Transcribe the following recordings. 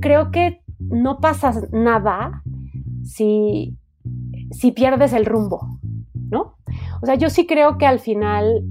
Creo que no pasa nada si, si pierdes el rumbo, ¿no? O sea, yo sí creo que al final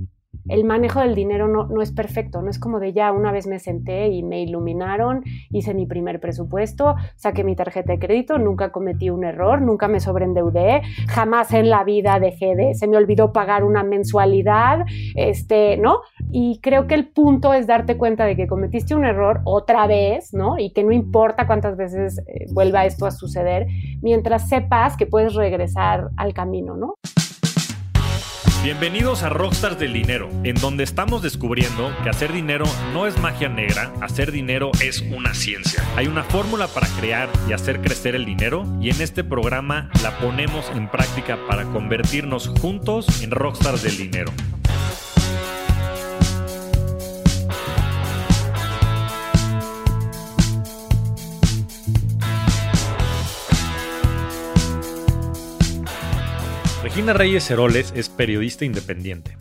el manejo del dinero no, es perfecto, no es como de ya una vez me senté y me iluminaron, hice mi primer presupuesto, saqué mi tarjeta de crédito, nunca cometí un error, nunca me sobreendeudé, jamás en la vida dejé de, se me olvidó pagar una mensualidad, este, ¿no? Y creo que el punto es darte cuenta de que cometiste un error otra vez, ¿no? Y que no importa cuántas veces eh, vuelva esto a suceder, mientras sepas que puedes regresar al camino, ¿no? Bienvenidos a Rockstars del Dinero, en donde estamos descubriendo que hacer dinero no es magia negra, hacer dinero es una ciencia. Hay una fórmula para crear y hacer crecer el dinero y en este programa la ponemos en práctica para convertirnos juntos en Rockstars del Dinero. Regina Reyes Heroles es periodista independiente.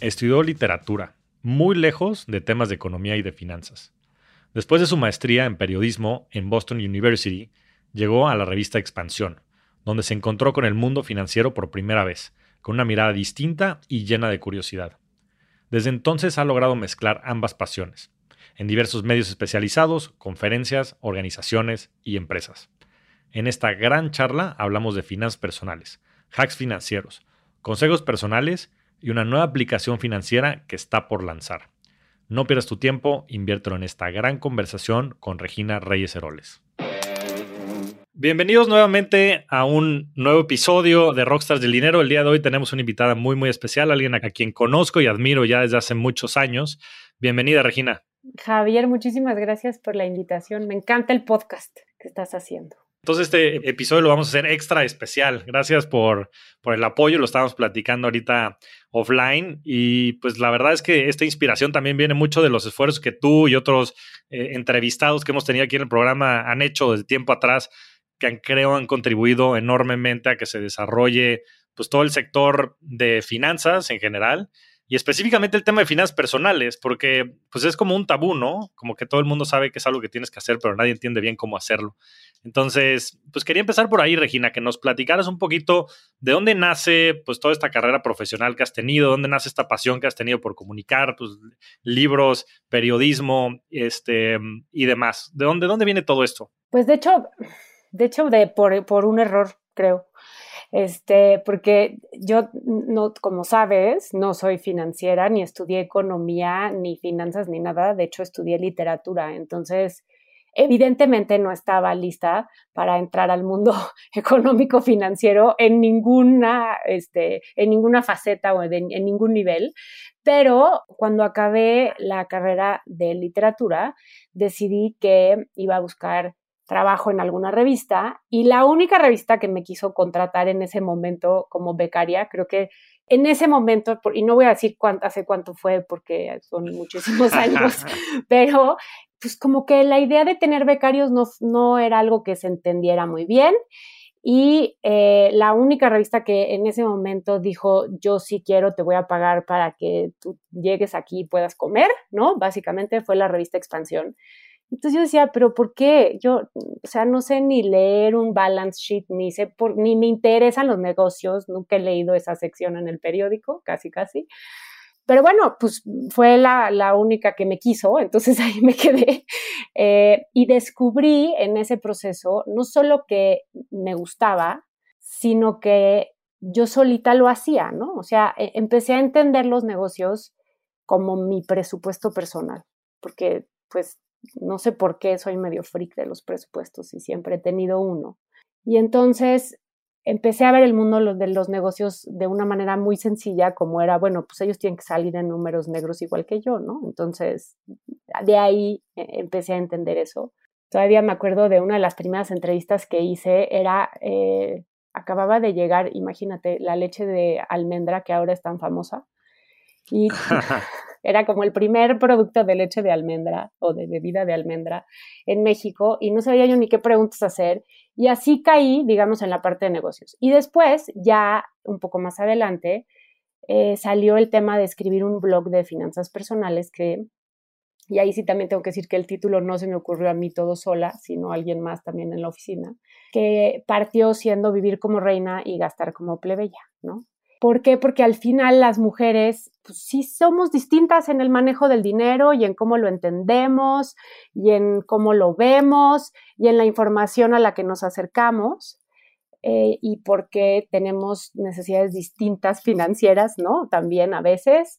Estudió literatura, muy lejos de temas de economía y de finanzas. Después de su maestría en periodismo en Boston University, llegó a la revista Expansión, donde se encontró con el mundo financiero por primera vez, con una mirada distinta y llena de curiosidad. Desde entonces ha logrado mezclar ambas pasiones, en diversos medios especializados, conferencias, organizaciones y empresas. En esta gran charla hablamos de finanzas personales, hacks financieros, consejos personales y una nueva aplicación financiera que está por lanzar. No pierdas tu tiempo, inviértelo en esta gran conversación con Regina Reyes Heroles. Bienvenidos nuevamente a un nuevo episodio de Rockstars del Dinero. El día de hoy tenemos una invitada muy, muy especial, alguien a quien conozco y admiro ya desde hace muchos años. Bienvenida, Regina. Javier, muchísimas gracias por la invitación. Me encanta el podcast que estás haciendo. Entonces este episodio lo vamos a hacer extra especial. Gracias por, por el apoyo, lo estamos platicando ahorita offline y pues la verdad es que esta inspiración también viene mucho de los esfuerzos que tú y otros eh, entrevistados que hemos tenido aquí en el programa han hecho desde tiempo atrás, que han, creo han contribuido enormemente a que se desarrolle pues todo el sector de finanzas en general y específicamente el tema de finanzas personales, porque pues es como un tabú, ¿no? Como que todo el mundo sabe que es algo que tienes que hacer, pero nadie entiende bien cómo hacerlo. Entonces, pues quería empezar por ahí, Regina, que nos platicaras un poquito de dónde nace pues toda esta carrera profesional que has tenido, dónde nace esta pasión que has tenido por comunicar, tus libros, periodismo, este y demás. ¿De dónde, dónde viene todo esto? Pues de hecho, de hecho, de por, por un error, creo este, porque yo, no, como sabes, no soy financiera, ni estudié economía, ni finanzas, ni nada, de hecho estudié literatura, entonces evidentemente no estaba lista para entrar al mundo económico financiero en ninguna, este, en ninguna faceta o en ningún nivel, pero cuando acabé la carrera de literatura, decidí que iba a buscar trabajo en alguna revista y la única revista que me quiso contratar en ese momento como becaria, creo que en ese momento, y no voy a decir cuánto, hace cuánto fue porque son muchísimos años, pero pues como que la idea de tener becarios no, no era algo que se entendiera muy bien. Y eh, la única revista que en ese momento dijo, yo sí quiero, te voy a pagar para que tú llegues aquí y puedas comer, ¿no? Básicamente fue la revista Expansión. Entonces yo decía, pero ¿por qué? Yo, o sea, no sé ni leer un balance sheet, ni sé ni me interesan los negocios, nunca he leído esa sección en el periódico, casi, casi. Pero bueno, pues fue la, la única que me quiso, entonces ahí me quedé. Eh, y descubrí en ese proceso no solo que me gustaba, sino que yo solita lo hacía, ¿no? O sea, e, empecé a entender los negocios como mi presupuesto personal, porque pues no sé por qué soy medio freak de los presupuestos y siempre he tenido uno. Y entonces empecé a ver el mundo de los negocios de una manera muy sencilla, como era, bueno, pues ellos tienen que salir en números negros igual que yo, ¿no? Entonces, de ahí eh, empecé a entender eso. Todavía me acuerdo de una de las primeras entrevistas que hice, era, eh, acababa de llegar, imagínate, la leche de almendra que ahora es tan famosa. Y era como el primer producto de leche de almendra o de bebida de almendra en México y no sabía yo ni qué preguntas hacer. Y así caí, digamos, en la parte de negocios. Y después, ya un poco más adelante, eh, salió el tema de escribir un blog de finanzas personales que y ahí sí también tengo que decir que el título no se me ocurrió a mí todo sola, sino a alguien más también en la oficina, que partió siendo vivir como reina y gastar como plebeya, ¿no? ¿Por qué? Porque al final las mujeres pues, sí somos distintas en el manejo del dinero y en cómo lo entendemos y en cómo lo vemos y en la información a la que nos acercamos. Eh, y porque tenemos necesidades distintas financieras, ¿no? También a veces.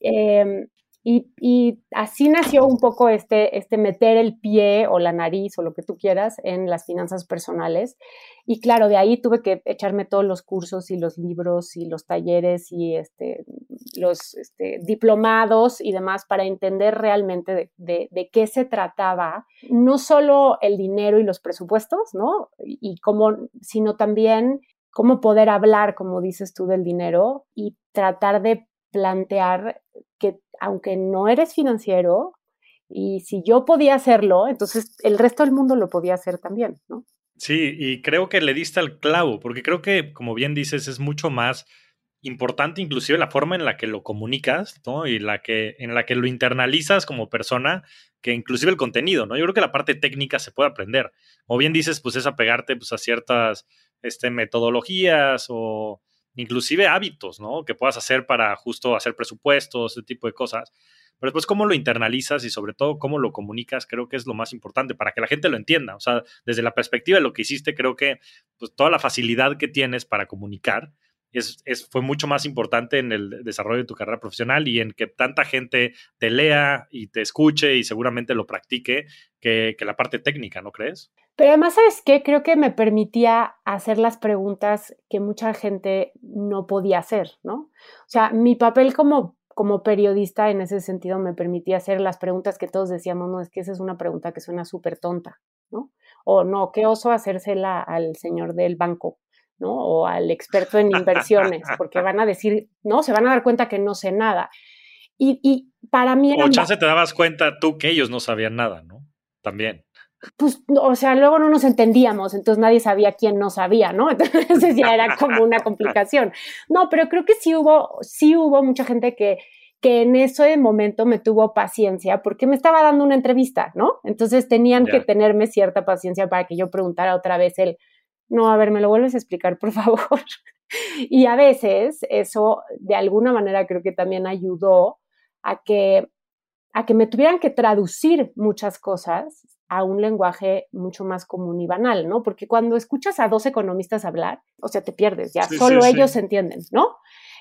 Em, y, así nació un poco este, este meter el pie o la nariz o lo que tú quieras en las finanzas personales. Y claro, de ahí tuve que echarme todos los cursos y los libros y los talleres y este, los este, diplomados y demás para entender realmente de, de, qué se trataba, no solo el dinero y los presupuestos, ¿no? Y cómo, sino también cómo poder hablar, como dices tú, del dinero y tratar de plantear que aunque no eres financiero, y si yo podía hacerlo, entonces el resto del mundo lo podía hacer también, ¿no? Sí, y creo que le diste al clavo, porque creo que, como bien dices, es mucho más importante inclusive la forma en la que lo comunicas, ¿no? Y la que, en la que lo internalizas como persona, que inclusive el contenido, ¿no? Yo creo que la parte técnica se puede aprender. O bien dices, pues es apegarte pues, a ciertas este, metodologías o inclusive hábitos, ¿no? Que puedas hacer para justo hacer presupuestos, ese tipo de cosas. Pero después cómo lo internalizas y sobre todo cómo lo comunicas, creo que es lo más importante para que la gente lo entienda. O sea, desde la perspectiva de lo que hiciste, creo que pues, toda la facilidad que tienes para comunicar es, fue mucho más importante en el desarrollo de tu carrera profesional y en que tanta gente te lea y te escuche y seguramente lo practique que, que la parte técnica, ¿no crees? Pero además, ¿sabes qué? Creo que me permitía hacer las preguntas que mucha gente no podía hacer, ¿no? O sea, mi papel como, como periodista en ese sentido me permitía hacer las preguntas que todos decíamos, no, es que esa es una pregunta que suena súper tonta, ¿no? O no, qué oso hacérsela al señor del banco, ¿no? O al experto en inversiones, porque van a decir, no, se van a dar cuenta que no sé nada. Y, y para mí... o chance te dabas cuenta tú que ellos no sabían nada, ¿no? También pues, o sea, luego no nos entendíamos, entonces nadie sabía quién no sabía, ¿no? Entonces ya era como una complicación. No, pero creo que sí hubo, sí hubo mucha gente que, que en ese momento me tuvo paciencia porque me estaba dando una entrevista, ¿no? Entonces tenían que tenerme cierta paciencia para que yo preguntara otra vez el, no, a ver, me lo vuelves a explicar, por favor. y a veces eso, de alguna manera, creo que también ayudó a que a que me tuvieran que traducir muchas cosas a un lenguaje mucho más común y banal, ¿no? Porque cuando escuchas a dos economistas hablar, o sea, te pierdes, ya solo ellos entienden, ¿no?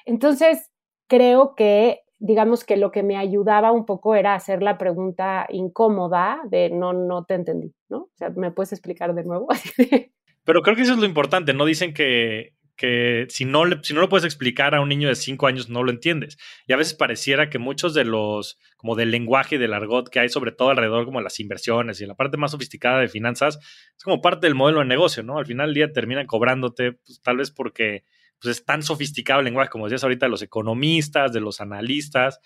Entonces, creo que, digamos que lo que me ayudaba un poco era hacer la pregunta incómoda de no, no te entendí, ¿no? O sea, ¿me puedes explicar de nuevo? Pero creo que eso es lo importante, ¿no? Dicen que que si no, si no lo puedes explicar a un niño de 5 años, no lo entiendes. Y a veces pareciera que muchos de los, como del lenguaje y del argot que hay, sobre todo alrededor como las inversiones y la parte más sofisticada de finanzas, es como parte del modelo de negocio, ¿no? Al final del día terminan cobrándote, pues, tal vez porque pues, es tan sofisticado el lenguaje, como decías ahorita, de los economistas, de los analistas,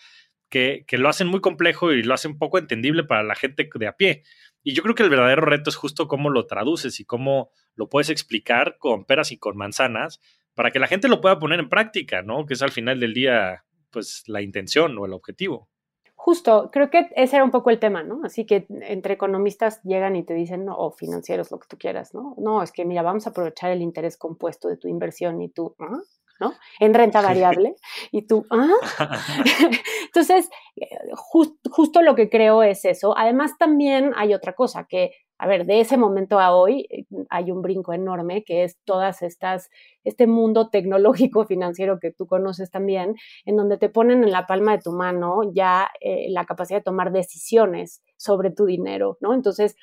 que, que lo hacen muy complejo y lo hacen poco entendible para la gente de a pie. Y yo creo que el verdadero reto es justo cómo lo traduces y cómo lo puedes explicar con peras y con manzanas para que la gente lo pueda poner en práctica, ¿no? Que es al final del día, pues, la intención o el objetivo. Justo, creo que ese era un poco el tema, ¿no? Así que entre economistas llegan y te dicen, no, o financieros, lo que tú quieras, ¿no? No, es que mira, vamos a aprovechar el interés compuesto de tu inversión y tú, ¿ah? ¿no? En renta variable. y tú, ¿ah? Entonces, eh, justo lo que creo es eso. Además, también hay otra cosa que, a ver, de ese momento a hoy eh, hay un brinco enorme que es todas estas, este mundo tecnológico financiero que tú conoces también, en donde te ponen en la palma de tu mano ya eh, la capacidad de tomar decisiones sobre tu dinero, ¿no? Entonces,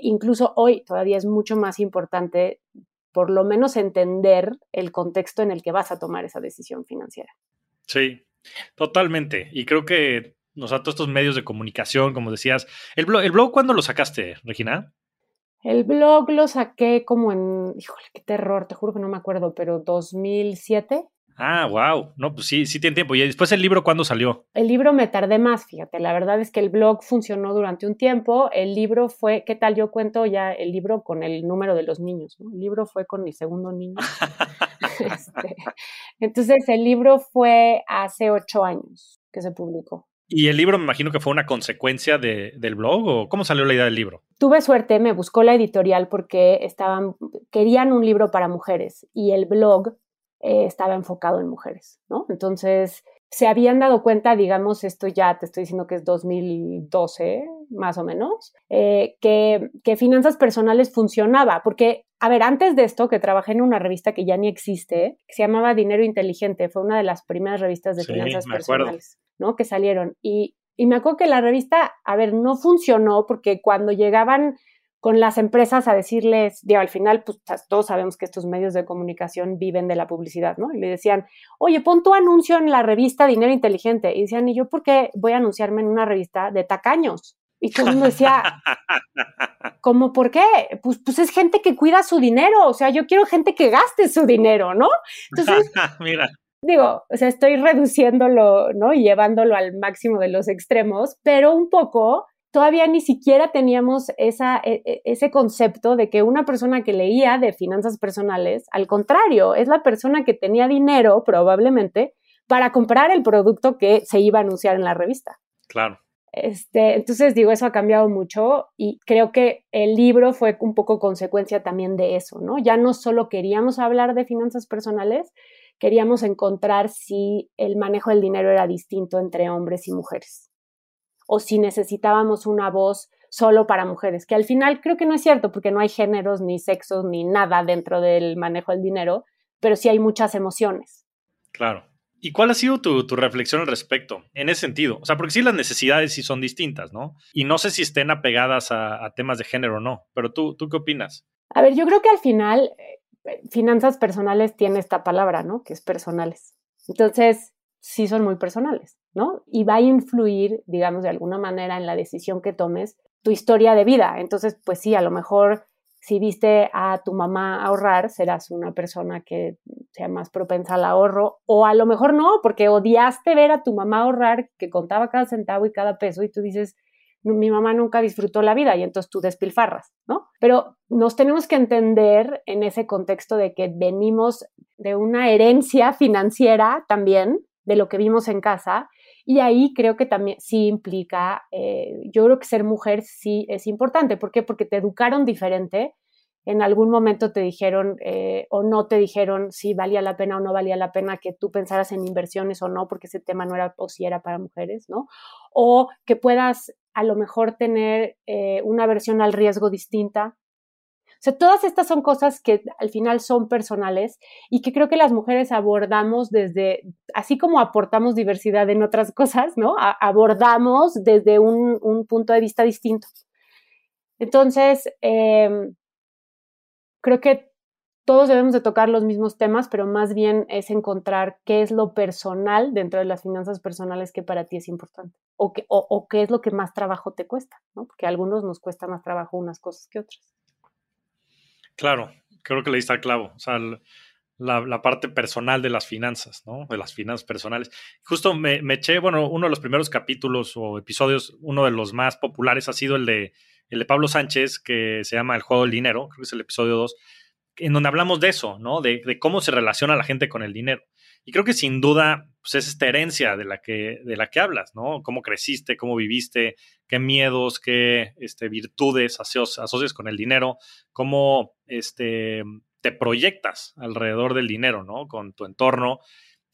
incluso hoy todavía es mucho más importante por lo menos entender el contexto en el que vas a tomar esa decisión financiera. Sí, totalmente. Y creo que nos sea, todos estos medios de comunicación, como decías. ¿El blog, ¿El blog cuándo lo sacaste, Regina? El blog lo saqué como en, híjole, qué terror, te juro que no me acuerdo, pero 2007. Ah, wow. No, pues sí, sí tiene tiempo. ¿Y después el libro cuándo salió? El libro me tardé más, fíjate. La verdad es que el blog funcionó durante un tiempo. El libro fue, ¿qué tal? Yo cuento ya el libro con el número de los niños. ¿no? El libro fue con mi segundo niño. Este, entonces, el libro fue hace ocho años que se publicó. ¿Y el libro me imagino que fue una consecuencia del blog o cómo salió la idea del libro? Tuve suerte, me buscó la editorial porque estaban, querían un libro para mujeres y el blog eh, estaba enfocado en mujeres, ¿no? Entonces, se habían dado cuenta, digamos, esto ya te estoy diciendo que es 2012, más o menos, eh, que, que finanzas personales funcionaba, porque a ver, antes de esto, que trabajé en una revista que ya ni existe, que se llamaba Dinero Inteligente, fue una de las primeras revistas de finanzas personales. ¿no? Que salieron. Y, me acuerdo que la revista, a ver, no funcionó porque cuando llegaban con las empresas a decirles, digo, al final, pues todos sabemos que estos medios de comunicación viven de la publicidad, ¿no? Y le decían, oye, pon tu anuncio en la revista Dinero Inteligente. Y decían, ¿y yo por qué voy a anunciarme en una revista de tacaños? Y todo el mundo decía, ¿cómo por qué? Pues, pues es gente que cuida su dinero, o sea, yo quiero gente que gaste su dinero, ¿no? Entonces, Mira digo, o sea, estoy reduciéndolo, ¿no? Y llevándolo al máximo de los extremos, pero un poco todavía ni siquiera teníamos esa, e, e, ese concepto de que una persona que leía de finanzas personales, al contrario, es la persona que tenía dinero probablemente para comprar el producto que se iba a anunciar en la revista. Claro. Este, entonces digo, eso ha cambiado mucho y creo que el libro fue un poco consecuencia también de eso, ¿no? Ya no solo queríamos hablar de finanzas personales, queríamos encontrar si el manejo del dinero era distinto entre hombres y mujeres o si necesitábamos una voz solo para mujeres, que al final creo que no es cierto porque no hay géneros ni sexos ni nada dentro del manejo del dinero, pero sí hay muchas emociones. Claro. ¿Y cuál ha sido tu, reflexión al respecto en ese sentido? O sea, porque sí las necesidades sí son distintas, ¿no? Y no sé si estén apegadas a, temas de género o no, pero tú, ¿tú qué opinas? A ver, yo creo que al final finanzas personales tiene esta palabra, ¿no? Que es personales. Entonces, sí son muy personales, ¿no? Y va a influir, digamos, de alguna manera en la decisión que tomes tu historia de vida. Entonces, pues sí, a lo mejor si viste a tu mamá ahorrar, serás una persona que sea más propensa al ahorro, o a lo mejor no, porque odiaste ver a tu mamá ahorrar, que contaba cada centavo y cada peso, y tú dices, mi mamá nunca disfrutó la vida y entonces tú despilfarras, ¿no? Pero nos tenemos que entender en ese contexto de que venimos de una herencia financiera también, de lo que vimos en casa, y ahí creo que también sí implica, eh, yo creo que ser mujer sí es importante. ¿Por qué? Porque te educaron diferente. En algún momento te dijeron eh, o no te dijeron si valía la pena o no valía la pena que tú pensaras en inversiones o no, porque ese tema no era o si era para mujeres, ¿no? O que puedas a lo mejor tener eh, una versión al riesgo distinta. O sea, todas estas son cosas que al final son personales y que creo que las mujeres abordamos desde, así como aportamos diversidad en otras cosas, ¿no? abordamos desde un, punto de vista distinto. Entonces, em, creo que todos debemos de tocar los mismos temas, pero más bien es encontrar qué es lo personal dentro de las finanzas personales que para ti es importante o, qué, o, qué es lo que más trabajo te cuesta, ¿no? Porque a algunos nos cuesta más trabajo unas cosas que otras. Claro, creo que le diste al clavo. O sea, la, parte personal de las finanzas, ¿no? De las finanzas personales. Justo me, me, eché, bueno, uno de los primeros capítulos o episodios, uno de los más populares ha sido el de, el de Pablo Sánchez, que se llama El juego del dinero, creo que es el episodio 2 en donde hablamos de eso, ¿no? De, cómo se relaciona la gente con el dinero. Y creo que sin duda pues es esta herencia de la que, de la que hablas, ¿no? Cómo creciste, cómo viviste, qué miedos, qué este, virtudes asocias, con el dinero, cómo este, te proyectas alrededor del dinero, ¿no? Con tu entorno.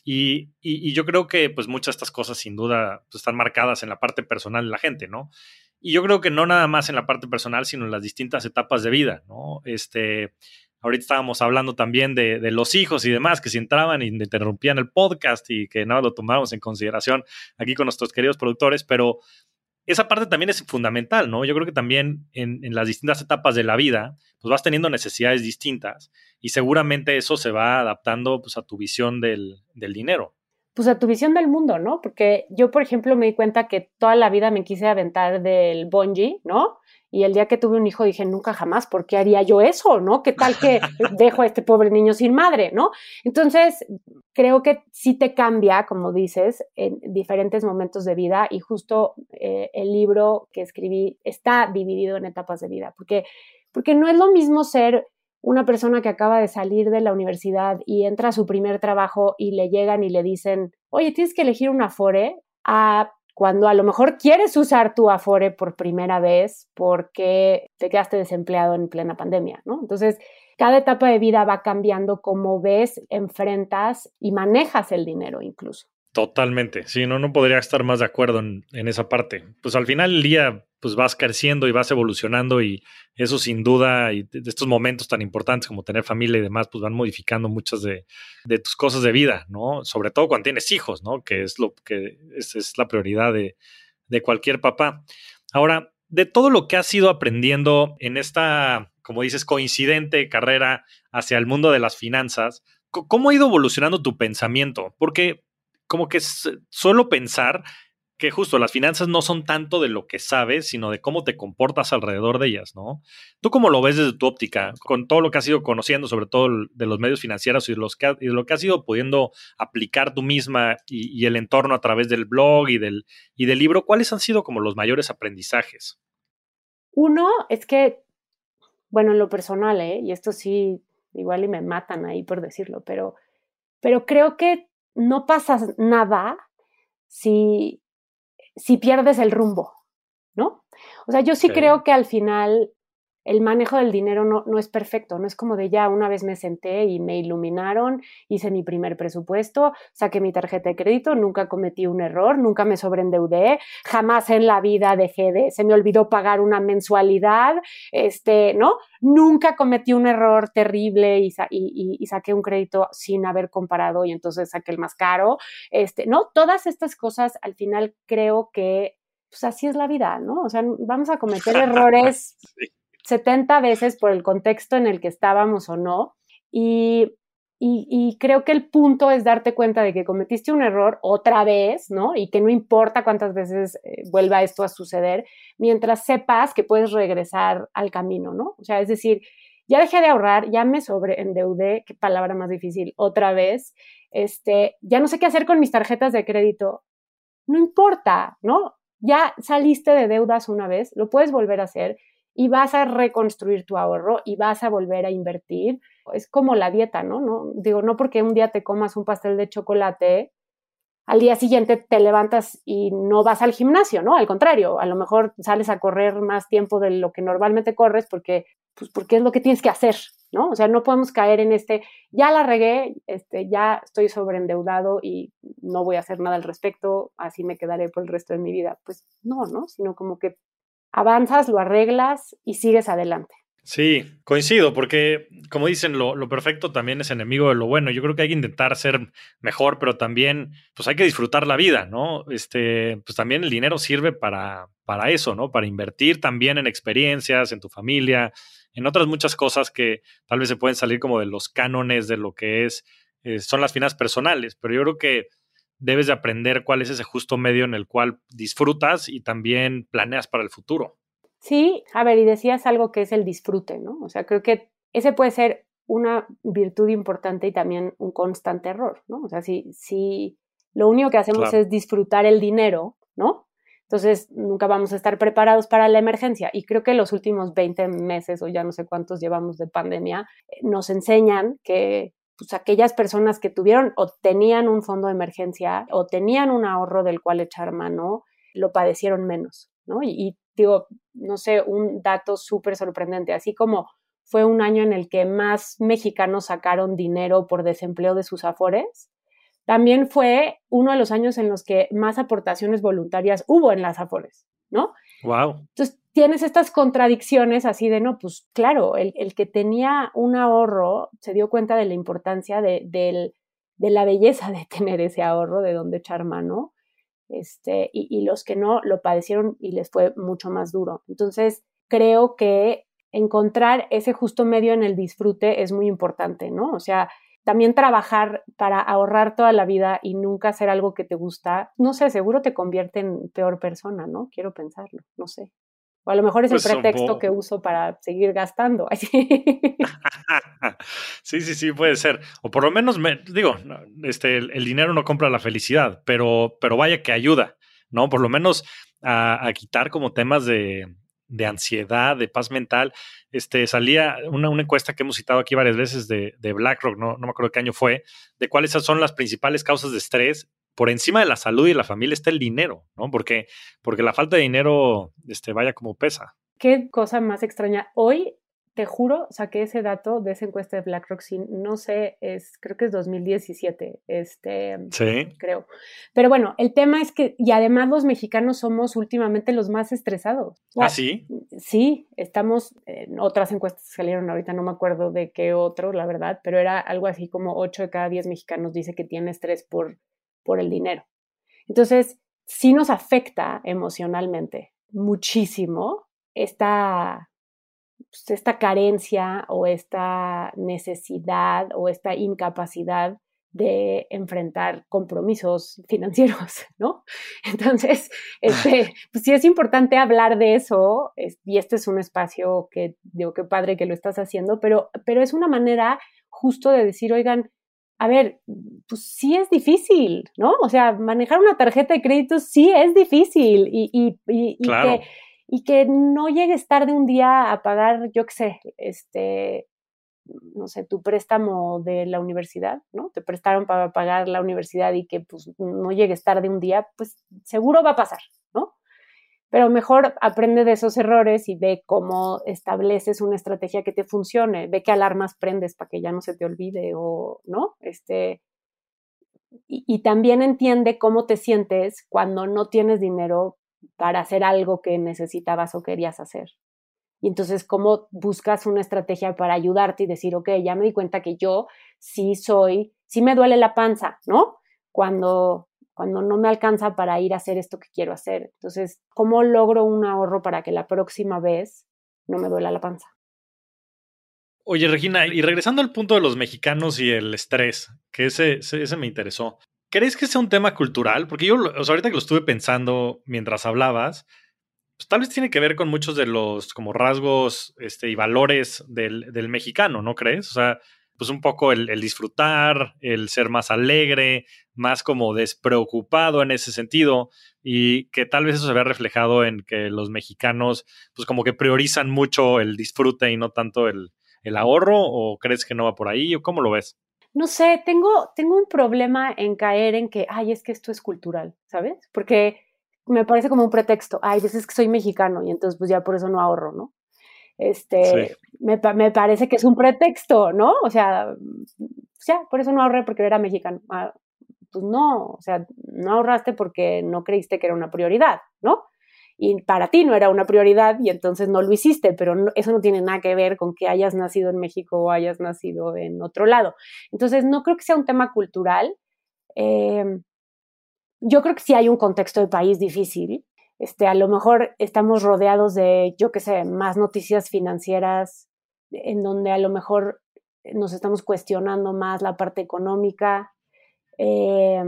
Y, y, yo creo que pues muchas de estas cosas sin duda pues, están marcadas en la parte personal de la gente, ¿no? Y yo creo que no nada más en la parte personal, sino en las distintas etapas de vida, ¿no? Este, Ahorita estábamos hablando también de, los hijos y demás, que si entraban y interrumpían el podcast y que nada lo tomamos en consideración aquí con nuestros queridos productores, pero esa parte también es fundamental, ¿no? Yo creo que también en, las distintas etapas de la vida, pues vas teniendo necesidades distintas y seguramente eso se va adaptando pues, a tu visión del, del dinero pues a tu visión del mundo, ¿no? Porque yo, por ejemplo, me di cuenta que toda la vida me quise aventar del bungee, ¿no? Y el día que tuve un hijo dije, nunca jamás, ¿por qué haría yo eso? ¿No? ¿Qué tal que dejo a este pobre niño sin madre? ¿No? Entonces, creo que sí te cambia, como dices, en diferentes momentos de vida y justo eh, el libro que escribí está dividido en etapas de vida, porque, porque no es lo mismo ser una persona que acaba de salir de la universidad y entra a su primer trabajo y le llegan y le dicen, oye, tienes que elegir un Afore, a cuando a lo mejor quieres usar tu Afore por primera vez porque te quedaste desempleado en plena pandemia, ¿no? Entonces, cada etapa de vida va cambiando cómo ves, enfrentas y manejas el dinero incluso. Totalmente, sí, no, no podría estar más de acuerdo en, esa parte. Pues al final del día, pues vas creciendo y vas evolucionando y eso sin duda, y de estos momentos tan importantes como tener familia y demás, pues van modificando muchas de, tus cosas de vida, ¿no? Sobre todo cuando tienes hijos, ¿no? Que es lo que es, es la prioridad de, de cualquier papá. Ahora, de todo lo que has ido aprendiendo en esta, como dices, coincidente carrera hacia el mundo de las finanzas, ¿cómo ha ido evolucionando tu pensamiento? Porque como que suelo pensar que justo las finanzas no son tanto de lo que sabes, sino de cómo te comportas alrededor de ellas, ¿no? ¿Tú cómo lo ves desde tu óptica, con todo lo que has ido conociendo, sobre todo de los medios financieros y, los que, lo que has ido pudiendo aplicar tú misma y, el entorno a través del blog y del, y del libro? ¿Cuáles han sido como los mayores aprendizajes? Uno es que, bueno, en lo personal, ¿eh? y esto sí, igual y me matan ahí por decirlo, pero, pero creo que no pasa nada si, si pierdes el rumbo, ¿no? O sea, yo sí creo que al final el manejo del dinero no, no, es perfecto, no es como de ya una vez me senté y me iluminaron, hice mi primer presupuesto, saqué mi tarjeta de crédito, nunca cometí un error, nunca me sobreendeudé, jamás en la vida dejé de, se me olvidó pagar una mensualidad, este, ¿no? Nunca cometí un error terrible y, y, y saqué un crédito sin haber comparado y entonces saqué el más caro, este, ¿no? Todas estas cosas al final creo que pues así es la vida, ¿no? O sea, vamos a cometer errores 70 veces por el contexto en el que estábamos o no. Y, y, creo que el punto es darte cuenta de que cometiste un error otra vez, ¿no? Y que no importa cuántas veces eh, vuelva esto a suceder, mientras sepas que puedes regresar al camino, ¿no? O sea, es decir, ya dejé de ahorrar, ya me sobreendeudé, qué palabra más difícil, otra vez, este, ya no sé qué hacer con mis tarjetas de crédito. No importa, ¿no? Ya saliste de deudas una vez, lo puedes volver a hacer y vas a reconstruir tu ahorro y vas a volver a invertir. Es como la dieta, ¿no? ¿no? Digo, no porque un día te comas un pastel de chocolate, al día siguiente te levantas y no vas al gimnasio, ¿no? Al contrario, a lo mejor sales a correr más tiempo de lo que normalmente corres porque, pues porque es lo que tienes que hacer, ¿no? O sea, no podemos caer en este, ya la regué, este, ya estoy sobreendeudado y no voy a hacer nada al respecto, así me quedaré por el resto de mi vida. Pues no, ¿no? Sino como que avanzas, lo arreglas y sigues adelante. Sí, coincido, porque como dicen, lo, perfecto también es enemigo de lo bueno. Yo creo que hay que intentar ser mejor, pero también, pues hay que disfrutar la vida, ¿no? Este, pues también el dinero sirve para, para eso, ¿no? Para invertir también en experiencias, en tu familia, en otras muchas cosas que tal vez se pueden salir como de los cánones de lo que es, eh, son las finanzas personales. Pero yo creo que debes de aprender cuál es ese justo medio en el cual disfrutas y también planeas para el futuro. Sí, a ver, y decías algo que es el disfrute, ¿no? O sea, creo que ese puede ser una virtud importante y también un constante error, ¿no? O sea, si, si lo único que hacemos es disfrutar el dinero, ¿no? Entonces, nunca vamos a estar preparados para la emergencia. Y creo que los últimos 20 meses o ya no sé cuántos llevamos de pandemia eh, nos enseñan que pues aquellas personas que tuvieron o tenían un fondo de emergencia o tenían un ahorro del cual echar mano, lo padecieron menos, ¿no? Y, digo, no sé, un dato súper sorprendente, así como fue un año en el que más mexicanos sacaron dinero por desempleo de sus afores, también fue uno de los años en los que más aportaciones voluntarias hubo en las afores, ¿no? Wow. Entonces, tienes estas contradicciones así de, no, pues claro, el, que tenía un ahorro se dio cuenta de la importancia de, la belleza de tener ese ahorro, de dónde echar mano, Este, y, y los que no lo padecieron y les fue mucho más duro. Entonces, creo que encontrar ese justo medio en el disfrute es muy importante, ¿no? O sea, también trabajar para ahorrar toda la vida y nunca hacer algo que te gusta, no sé, seguro te convierte en peor persona, ¿no? Quiero pensarlo, no sé. O a lo mejor es el pues, pretexto que uso para seguir gastando. sí, sí, sí, puede ser. O por lo menos, me, digo, este, el, dinero no compra la felicidad, pero, pero vaya que ayuda, ¿no? Por lo menos a quitar como temas de, de ansiedad, de paz mental. Este, salía una, una encuesta que hemos citado aquí varias veces de, de BlackRock, no, no me acuerdo qué año fue, de cuáles son las principales causas de estrés. Por encima de la salud y la familia está el dinero, ¿no? Porque, porque la falta de dinero, este, vaya como pesa. Qué cosa más extraña. Hoy te juro, saqué ese dato de esa encuesta de BlackRock, no sé, es, creo que es 2017, este, sí. creo. Pero bueno, el tema es que, y además los mexicanos somos últimamente los más estresados. ¿Ah, sí? Sí, estamos, en otras encuestas salieron ahorita, no me acuerdo de qué otro, la verdad, pero era algo así como 8 de cada 10 mexicanos dice que tiene estrés por, por el dinero. Entonces, sí nos afecta emocionalmente muchísimo esta pues, esta carencia o esta necesidad o esta incapacidad de enfrentar compromisos financieros, ¿no? Entonces, este, pues sí es importante hablar de eso, y este es un espacio que digo que padre que lo estás haciendo, pero, pero es una manera justo de decir, oigan, a ver, pues sí es difícil, ¿no? O sea, manejar una tarjeta de crédito sí es difícil y, y, y, y que y que no llegues tarde un día a pagar, yo qué sé, este, no sé, tu préstamo de la universidad, ¿no? Te prestaron para pagar la universidad y que pues no llegues tarde un día, pues seguro va a pasar, ¿no? Pero mejor aprende de esos errores y ve cómo estableces una estrategia que te funcione, ve qué alarmas prendes para que ya no se te olvide o, ¿no? Este, y, y también entiende cómo te sientes cuando no tienes dinero para hacer algo que necesitabas o querías hacer. Y entonces, ¿cómo buscas una estrategia para ayudarte y decir, ok, ya me di cuenta que yo sí soy, sí me duele la panza, ¿no? Cuando, cuando no me alcanza para ir a hacer esto que quiero hacer. Entonces, ¿cómo logro un ahorro para que la próxima vez no me duela la panza? Oye, Regina, y regresando al punto de los mexicanos y el estrés, que ese, ese me interesó. ¿Crees que sea un tema cultural? Porque yo, ahorita que lo estuve pensando mientras hablabas, pues tal vez tiene que ver con muchos de los como rasgos este, y valores del, mexicano, ¿no crees? O sea, pues un poco el, el, disfrutar, el ser más alegre, más como despreocupado en ese sentido, y que tal vez eso se vea reflejado en que los mexicanos, pues como que priorizan mucho el disfrute y no tanto el, el ahorro, o crees que no va por ahí, o cómo lo ves? No sé, tengo, tengo un problema en caer en que, ay, es que esto es cultural, ¿sabes? Porque me parece como un pretexto, ay, veces que soy mexicano y entonces pues ya por eso no ahorro, ¿no? Este, me, me, parece que es un pretexto, ¿no? O sea, pues ya, por eso no ahorré porque era mexicano. Ah, pues no, o sea, no ahorraste porque no creíste que era una prioridad, ¿no? Y para ti no era una prioridad y entonces no lo hiciste, pero eso no tiene nada que ver con que hayas nacido en México o hayas nacido en otro lado. Entonces, no creo que sea un tema cultural. Eh, yo creo que sí hay un contexto de país difícil. Este, a lo mejor estamos rodeados de, yo qué sé, más noticias financieras, en donde a lo mejor nos estamos cuestionando más la parte económica. Eh,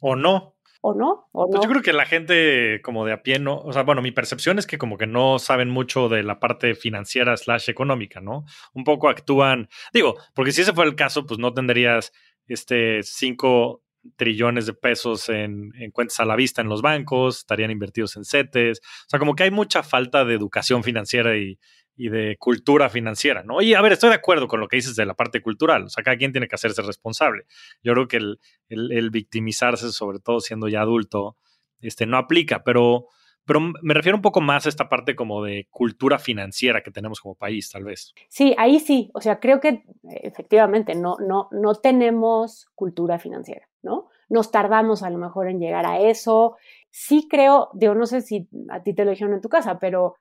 o no o no, o pues yo creo que la gente como de a pie no, o sea, bueno, mi percepción es que como que no saben mucho de la parte financiera slash económica, ¿no? Un poco actúan, digo, porque si ese fuera el caso, pues no tendrías este 5 trillones de pesos en, en, cuentas a la vista en los bancos, estarían invertidos en CETES, o sea, como que hay mucha falta de educación financiera y, y de cultura financiera, ¿no? Y a ver, estoy de acuerdo con lo que dices de la parte cultural, o sea, cada quien tiene que hacerse responsable. Yo creo que el, el, victimizarse, sobre todo siendo ya adulto, este, no aplica, pero, pero me refiero un poco más a esta parte como de cultura financiera que tenemos como país, tal vez. Sí, ahí sí, o sea, creo que efectivamente no, no, no tenemos cultura financiera, ¿no? Nos tardamos a lo mejor en llegar a eso. Sí creo, digo, no sé si a ti te lo dijeron en tu casa, pero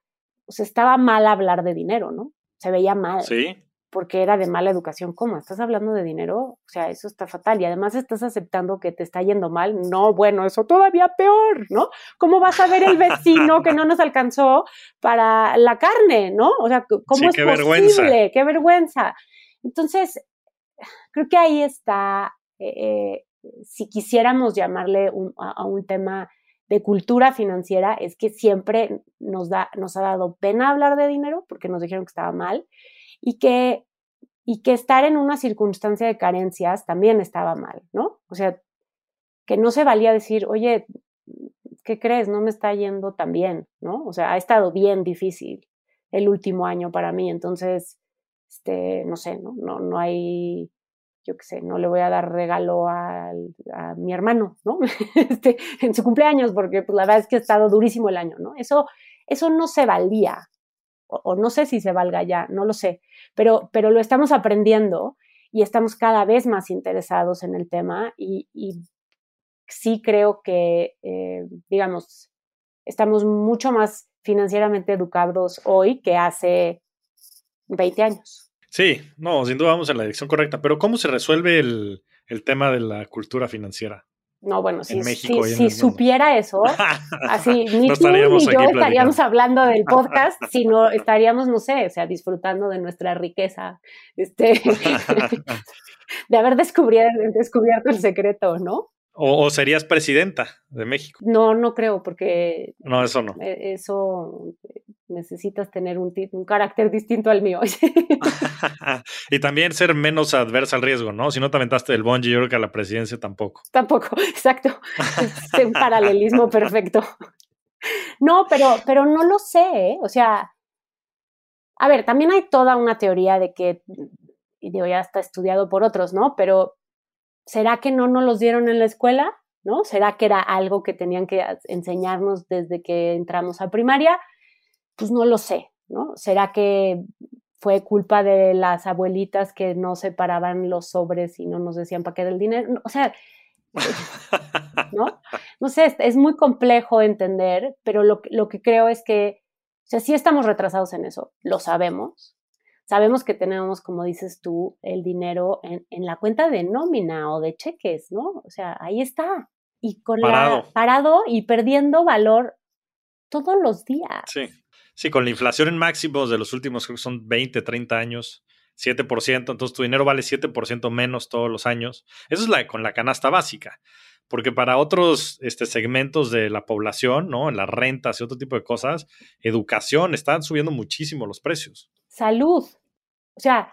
pues estaba mal hablar de dinero, ¿no? Se veía mal. Sí. porque era de mala educación. ¿Cómo? ¿Estás hablando de dinero? O sea, eso está fatal. Y además estás aceptando que te está yendo mal. No, bueno, eso todavía peor, ¿no? ¿Cómo vas a ver el vecino que no nos alcanzó para la carne, ¿no? O sea, ¿cómo es qué posible? vergüenza. Qué vergüenza. Entonces, creo que ahí está, eh, si quisiéramos llamarle un, a, a un tema de cultura financiera es que siempre nos, da, nos ha dado pena hablar de dinero porque nos dijeron que estaba mal y que, y que estar en una circunstancia de carencias también estaba mal, ¿no? O sea, que no se valía decir, oye, ¿qué crees? No me está yendo tan bien, ¿no? O sea, ha estado bien difícil el último año para mí, entonces, este, no sé, ¿no? No, no hay yo qué sé, no le voy a dar regalo a, mi hermano, ¿no? Este, en su cumpleaños, porque pues, la verdad es que ha estado durísimo el año, ¿no? Eso, eso no se valía, o, o, no sé si se valga ya, no lo sé, pero, pero lo estamos aprendiendo y estamos cada vez más interesados en el tema y, y sí creo que, eh, digamos, estamos mucho más financieramente educados hoy que hace 20 años. Sí, no, sin duda vamos en la dirección correcta, pero ¿cómo se resuelve el, el tema de la cultura financiera? No, bueno, si, México si, si supiera eso, así ni no tú ni yo estaríamos hablando del podcast, sino estaríamos, no sé, o sea, disfrutando de nuestra riqueza, este, de haber descubierto, descubierto el secreto, ¿no? O, o, serías presidenta de México? No, no creo, porque... No, eso no. Eso necesitas tener un, un carácter distinto al mío. y también ser menos adversa al riesgo, ¿no? Si no te aventaste del bungee, yo creo que a la presidencia tampoco. Tampoco, exacto. Es un paralelismo perfecto. No, pero, pero no lo sé, ¿eh? O sea, a ver, también hay toda una teoría de que, y digo, ya está estudiado por otros, ¿no? Pero ¿será que no nos los dieron en la escuela? ¿No? ¿Será que era algo que tenían que enseñarnos desde que entramos a primaria? Pues no lo sé, ¿no? ¿Será que fue culpa de las abuelitas que no separaban los sobres y no nos decían para qué era el dinero? O sea, ¿no? No sé, es muy complejo entender, pero lo, lo que creo es que, o sea, sí estamos retrasados en eso, lo sabemos, sabemos que tenemos, como dices tú, el dinero en, en, la cuenta de nómina o de cheques, ¿no? O sea, ahí está. Y con parado. la parado y perdiendo valor todos los días. Sí. Sí, con la inflación en máximos de los últimos, creo que son 20, 30 años, 7%, entonces tu dinero vale 7% menos todos los años. Eso es la, con la canasta básica porque para otros este, segmentos de la población, ¿no? En las rentas y otro tipo de cosas, educación, están subiendo muchísimo los precios. Salud. O sea,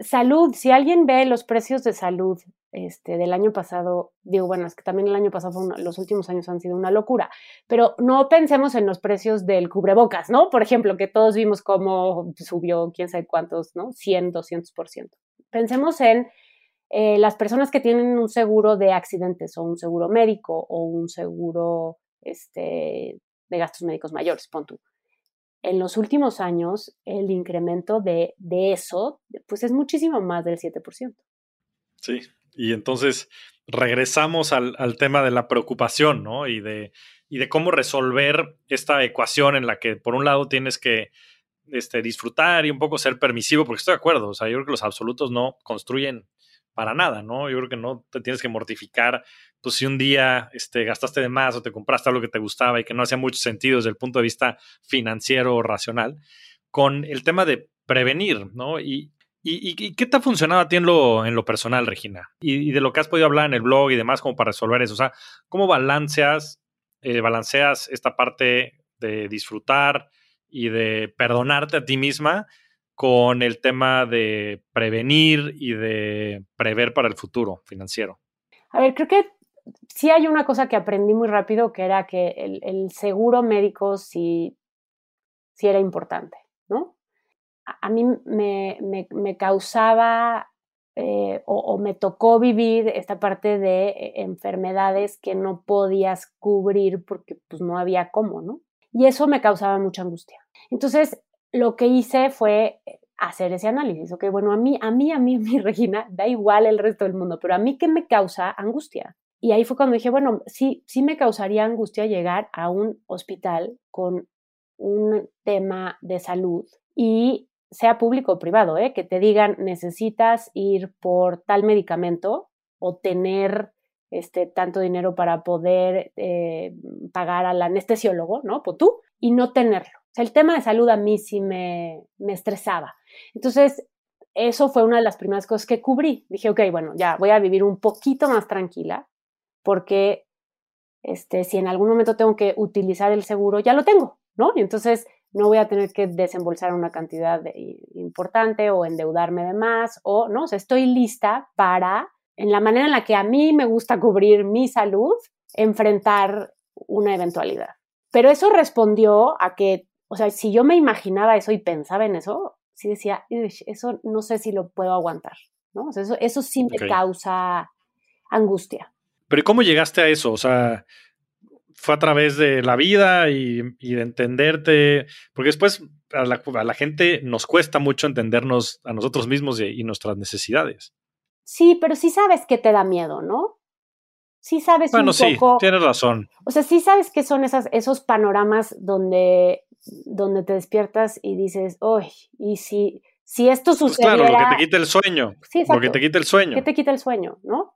salud, si alguien ve los precios de salud este, del año pasado, digo, bueno, es que también el año pasado, fue los últimos años han sido una locura, pero no pensemos en los precios del cubrebocas, ¿no? Por ejemplo, que todos vimos cómo subió quién sabe cuántos, ¿no? 100, 200%. Pensemos en eh, las personas que tienen un seguro de accidentes o un seguro médico o un seguro este, de gastos médicos mayores, pon tú. En los últimos años, el incremento de, eso, pues es muchísimo más del 7%. Sí, y entonces regresamos al, al, tema de la preocupación, ¿no? Y de, y de cómo resolver esta ecuación en la que, por un lado, tienes que este, disfrutar y un poco ser permisivo, porque estoy de acuerdo, o sea, yo creo que los absolutos no construyen para nada, ¿no? Yo creo que no te tienes que mortificar. Pues si un día este, gastaste de más o te compraste algo que te gustaba y que no hacía mucho sentido desde el punto de vista financiero o racional, con el tema de prevenir, ¿no? Y, y, y qué te ha funcionado a ti en lo, personal, Regina? Y, y, de lo que has podido hablar en el blog y demás como para resolver eso. O sea, ¿cómo balanceas, eh, balanceas esta parte de disfrutar y de perdonarte a ti misma con el tema de prevenir y de prever para el futuro financiero? A ver, creo que sí hay una cosa que aprendí muy rápido, que era que el, seguro médico sí, sí, era importante, ¿no? A, mí me, me, causaba eh, o, o, me tocó vivir esta parte de eh, enfermedades que no podías cubrir porque pues no había cómo, ¿no? Y eso me causaba mucha angustia. Entonces, lo que hice fue hacer ese análisis. Ok, bueno, a mí, a mí, a mí, a Regina, da igual el resto del mundo, pero a mí, ¿qué me causa angustia? Y ahí fue cuando dije, bueno, sí, sí me causaría angustia llegar a un hospital con un tema de salud y sea público o privado, ¿eh? que te digan necesitas ir por tal medicamento o tener este, tanto dinero para poder eh, pagar al anestesiólogo, ¿no? Pues tú, y no tenerlo. O sea, el tema de salud a mí sí me, me estresaba. Entonces, eso fue una de las primeras cosas que cubrí. Dije, ok, bueno, ya voy a vivir un poquito más tranquila, porque este, si en algún momento tengo que utilizar el seguro, ya lo tengo, ¿no? Y entonces no voy a tener que desembolsar una cantidad importante o endeudarme de más, o no, o sea, estoy lista para, en la manera en la que a mí me gusta cubrir mi salud, enfrentar una eventualidad. Pero eso respondió a que, o sea, si yo me imaginaba eso y pensaba en eso, sí decía, eso no sé si lo puedo aguantar, ¿no? O sea, eso, eso sí me causa angustia. Pero ¿cómo llegaste a eso? O sea, fue a través de la vida y, de entenderte, porque después a la, gente nos cuesta mucho entendernos a nosotros mismos y, nuestras necesidades. Sí, pero sí sabes que te da miedo, ¿no? Sí sabes bueno, sí, tienes razón. O sea, sí sabes que son esas, esos panoramas donde, donde te despiertas y dices, uy, y si, si esto sucediera... Pues claro, lo que te quita el sueño. Sí, lo que te quita el sueño. ¿Qué te quita el sueño, no?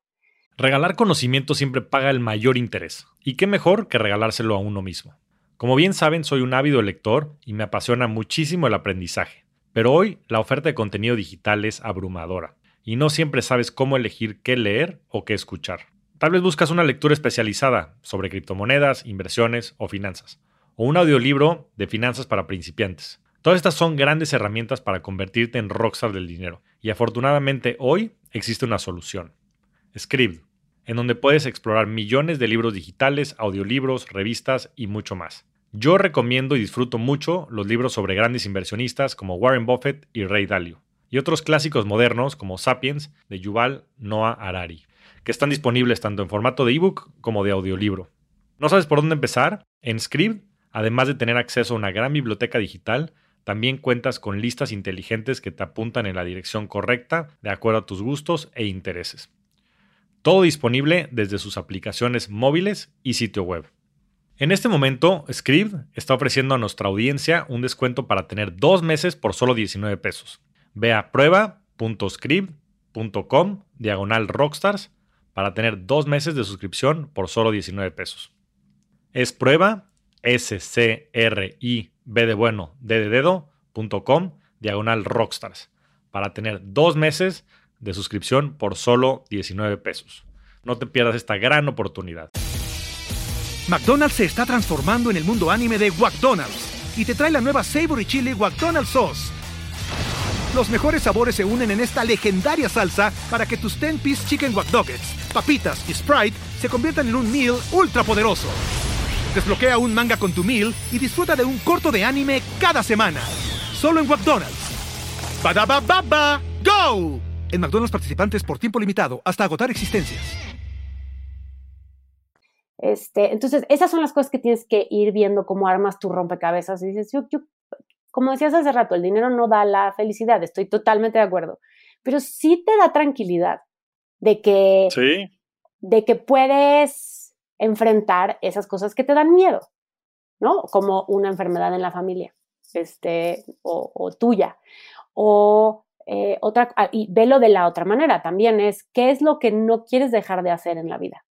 Regalar conocimiento siempre paga el mayor interés, y qué mejor que regalárselo a uno mismo. Como bien saben, soy un ávido lector y me apasiona muchísimo el aprendizaje, pero hoy la oferta de contenido digital es abrumadora, y no siempre sabes cómo elegir qué leer o qué escuchar. Tal vez buscas una lectura especializada sobre criptomonedas, inversiones o finanzas, o un audiolibro de finanzas para principiantes. Todas estas son grandes herramientas para convertirte en rockstar del dinero, y afortunadamente hoy existe una solución. Scribd, en donde puedes explorar millones de libros digitales, audiolibros, revistas y mucho más. Yo recomiendo y disfruto mucho los libros sobre grandes inversionistas como Warren Buffett y Ray Dalio, y otros clásicos modernos como Sapiens de Yuval Noah Harari, que están disponibles tanto en formato de ebook como de audiolibro. ¿No sabes por dónde empezar? En Scribd, además de tener acceso a una gran biblioteca digital, también cuentas con listas inteligentes que te apuntan en la dirección correcta de acuerdo a tus gustos e intereses. Todo disponible desde sus aplicaciones móviles y sitio web. En este momento, Scribd está ofreciendo a nuestra audiencia un descuento para tener dos meses por solo 19 pesos. Ve a prueba.scribd.com diagonal rockstars para tener dos meses de suscripción por solo 19 pesos. Es prueba s c r i b de bueno d de dedo.com diagonal rockstars para tener dos meses de suscripción por solo 19 pesos. No te pierdas esta gran oportunidad. McDonald's se está transformando en el mundo anime de McDonald's y te trae la nueva Savory Chili McDonald's Sauce. Los mejores sabores se unen en esta legendaria salsa para que tus 10-piece chicken wack papitas y Sprite se conviertan en un meal ultra poderoso. Desbloquea un manga con tu meal y disfruta de un corto de anime cada semana. Solo en McDonald's. baba ¡Go! En McDonald's participantes por tiempo limitado hasta agotar existencias. Este, entonces, esas son las cosas que tienes que ir viendo cómo armas tu rompecabezas. Y dices, yo, como decías hace rato, el dinero no da la felicidad, estoy totalmente de acuerdo, pero sí te da tranquilidad de que, de que puedes enfrentar esas cosas que te dan miedo, ¿no? Como una enfermedad en la familia, este, o tuya, o eh, otra, ah, y velo de la otra manera también, es qué es lo que no quieres dejar de hacer en la vida,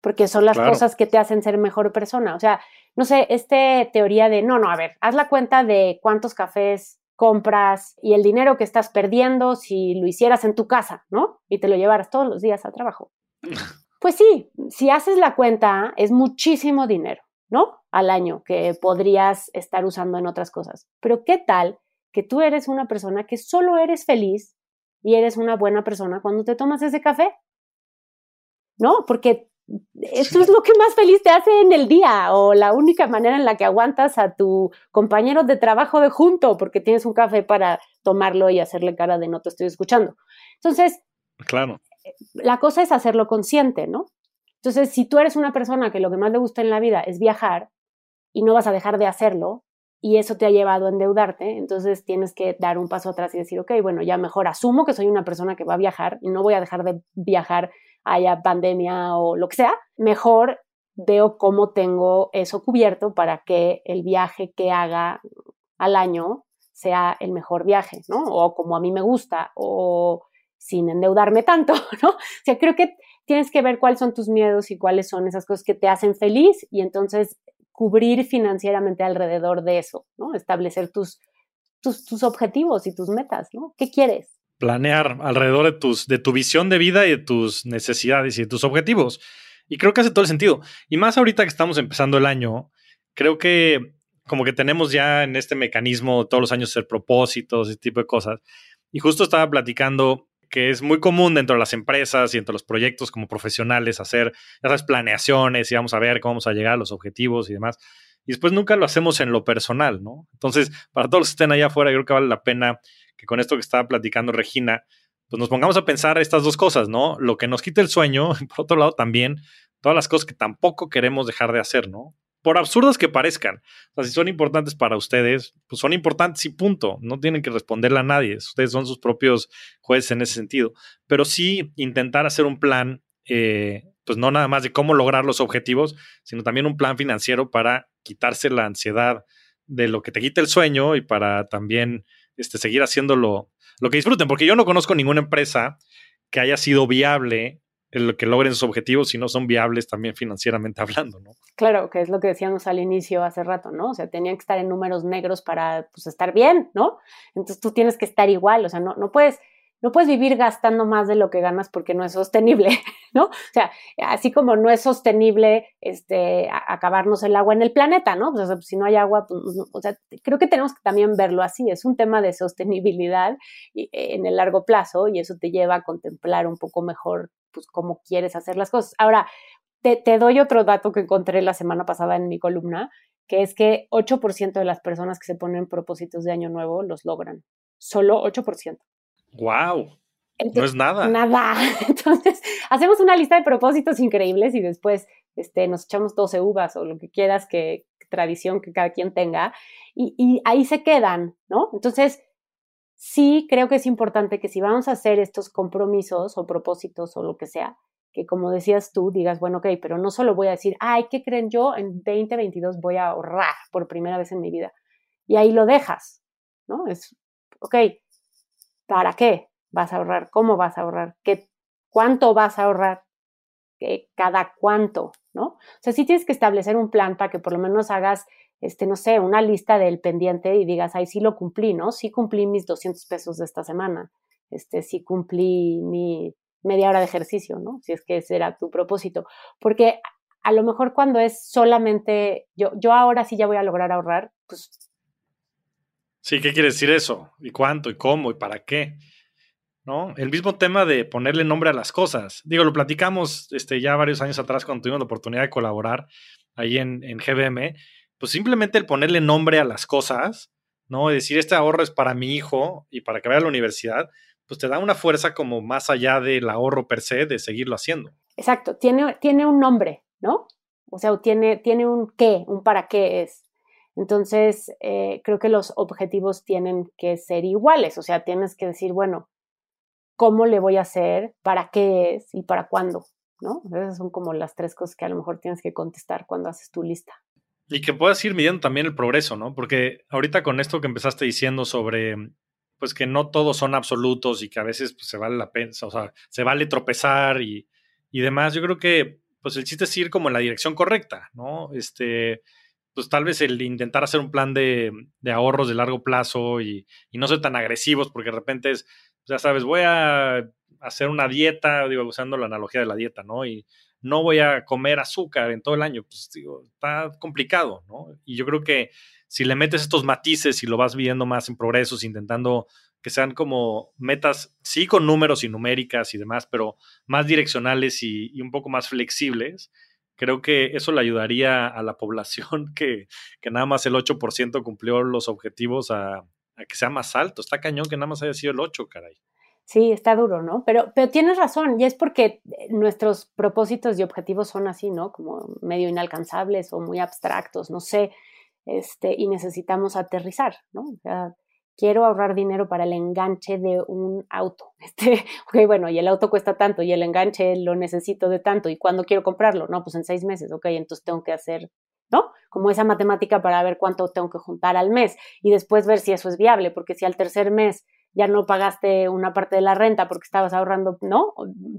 porque son las cosas que te hacen ser mejor persona. O sea, no sé, esta teoría de, no, no, a ver, haz la cuenta de cuántos cafés compras y el dinero que estás perdiendo si lo hicieras en tu casa, ¿no? Y te lo llevaras todos los días al trabajo. Pues sí, si haces la cuenta, es muchísimo dinero, ¿no? Al año que podrías estar usando en otras cosas. Pero ¿qué tal que tú eres una persona que solo eres feliz y eres una buena persona cuando te tomas ese café. ¿No? Porque eso es lo que más feliz te hace en el día o la única manera en la que aguantas a tu compañero de trabajo de junto porque tienes un café para tomarlo y hacerle cara de no te estoy escuchando. Entonces, claro. La cosa es hacerlo consciente, ¿no? Entonces, si tú eres una persona que lo que más le gusta en la vida es viajar y no vas a dejar de hacerlo, y eso te ha llevado a endeudarte, entonces tienes que dar un paso atrás y decir, ok, bueno, ya mejor asumo que soy una persona que va a viajar y no voy a dejar de viajar, haya pandemia o lo que sea, mejor veo cómo tengo eso cubierto para que el viaje que haga al año sea el mejor viaje, ¿no? O como a mí me gusta, o sin endeudarme tanto, ¿no? O sea, creo que tienes que ver cuáles son tus miedos y cuáles son esas cosas que te hacen feliz y entonces cubrir financieramente alrededor de eso, ¿no? Establecer tus, tus, tus objetivos y tus metas, ¿no? ¿Qué quieres? Planear alrededor de, tus, de tu visión de vida y de tus necesidades y de tus objetivos. Y creo que hace todo el sentido. Y más ahorita que estamos empezando el año, creo que como que tenemos ya en este mecanismo todos los años hacer propósitos, ese tipo de cosas. Y justo estaba platicando que es muy común dentro de las empresas y entre los proyectos como profesionales hacer esas planeaciones y vamos a ver cómo vamos a llegar a los objetivos y demás. Y después nunca lo hacemos en lo personal, ¿no? Entonces, para todos los que estén allá afuera, yo creo que vale la pena que con esto que estaba platicando Regina, pues nos pongamos a pensar estas dos cosas, ¿no? Lo que nos quita el sueño, por otro lado también, todas las cosas que tampoco queremos dejar de hacer, ¿no? Por absurdas que parezcan. O sea, si son importantes para ustedes, pues son importantes y punto. No tienen que responderle a nadie. Ustedes son sus propios jueces en ese sentido. Pero sí intentar hacer un plan, eh, pues no nada más de cómo lograr los objetivos, sino también un plan financiero para quitarse la ansiedad de lo que te quita el sueño y para también este, seguir haciéndolo lo que disfruten. Porque yo no conozco ninguna empresa que haya sido viable el que logren sus objetivos si no son viables también financieramente hablando, ¿no? Claro, que es lo que decíamos al inicio hace rato, ¿no? O sea, tenían que estar en números negros para pues, estar bien, ¿no? Entonces tú tienes que estar igual, o sea, no, no puedes no puedes vivir gastando más de lo que ganas porque no es sostenible, ¿no? O sea, así como no es sostenible este, acabarnos el agua en el planeta, ¿no? O sea, si no hay agua, pues, o sea, creo que tenemos que también verlo así. Es un tema de sostenibilidad en el largo plazo y eso te lleva a contemplar un poco mejor pues, cómo quieres hacer las cosas. Ahora, te, te doy otro dato que encontré la semana pasada en mi columna, que es que 8% de las personas que se ponen propósitos de año nuevo los logran. Solo 8%. ¡Wow! no es nada. Nada. Entonces, hacemos una lista de propósitos increíbles y después este, nos echamos 12 uvas o lo que quieras, que tradición que cada quien tenga, y, y ahí se quedan, ¿no? Entonces, sí creo que es importante que si vamos a hacer estos compromisos o propósitos o lo que sea, que como decías tú, digas, bueno, ok, pero no solo voy a decir, ay, ¿qué creen yo? En 2022 voy a ahorrar por primera vez en mi vida. Y ahí lo dejas, ¿no? Es, ok, ¿Para qué vas a ahorrar? ¿Cómo vas a ahorrar? ¿Qué, ¿Cuánto vas a ahorrar? ¿Cada cuánto? ¿No? O sea, sí tienes que establecer un plan para que por lo menos hagas, este, no sé, una lista del pendiente y digas, ay, sí lo cumplí, ¿no? Sí cumplí mis 200 pesos de esta semana. Este, sí cumplí mi media hora de ejercicio, ¿no? Si es que ese era tu propósito. Porque a lo mejor cuando es solamente, yo, yo ahora sí ya voy a lograr ahorrar, pues Sí, ¿qué quiere decir eso? ¿Y cuánto? ¿Y cómo? ¿Y para qué? ¿No? El mismo tema de ponerle nombre a las cosas. Digo, lo platicamos este, ya varios años atrás cuando tuvimos la oportunidad de colaborar ahí en, en GBM. Pues simplemente el ponerle nombre a las cosas, ¿no? Y decir, este ahorro es para mi hijo y para que vaya a la universidad, pues te da una fuerza como más allá del ahorro per se de seguirlo haciendo. Exacto, tiene, tiene un nombre, ¿no? O sea, tiene, tiene un qué, un para qué es. Entonces, eh, creo que los objetivos tienen que ser iguales, o sea, tienes que decir, bueno, ¿cómo le voy a hacer? ¿Para qué es? ¿Y para cuándo? ¿No? Esas son como las tres cosas que a lo mejor tienes que contestar cuando haces tu lista. Y que puedas ir midiendo también el progreso, ¿no? Porque ahorita con esto que empezaste diciendo sobre, pues que no todos son absolutos y que a veces pues, se vale la pena, o sea, se vale tropezar y, y demás, yo creo que pues el chiste es ir como en la dirección correcta, ¿no? Este, pues tal vez el intentar hacer un plan de, ahorros de largo plazo y, no ser tan agresivos, porque de repente es, ya sabes, voy a hacer una dieta, digo, usando la analogía de la dieta, ¿no? Y no voy a comer azúcar en todo el año, pues digo, está complicado, ¿no? Y yo creo que si le metes estos matices y lo vas viendo más en progresos, intentando que sean como metas, sí con números y numéricas y demás, pero más direccionales y, y un poco más flexibles, creo que eso le ayudaría a la población que, que nada más el 8% cumplió los objetivos a, que sea más alto. Está cañón que nada más haya sido el 8, caray. Sí, está duro, ¿no? Pero, pero tienes razón, y es porque nuestros propósitos y objetivos son así, ¿no? Como medio inalcanzables o muy abstractos, no sé, este, y necesitamos aterrizar, ¿no? O sea, quiero ahorrar dinero para el enganche de un auto. Este, bueno, y el auto cuesta tanto y el enganche lo necesito de tanto. ¿Y cuándo quiero comprarlo? No, pues en seis meses, ok, entonces tengo que hacer ¿no? Como esa matemática para ver cuánto tengo que juntar al mes y después ver si eso es viable, porque si al tercer mes ya no pagaste una parte de la renta porque estabas ahorrando, ¿no?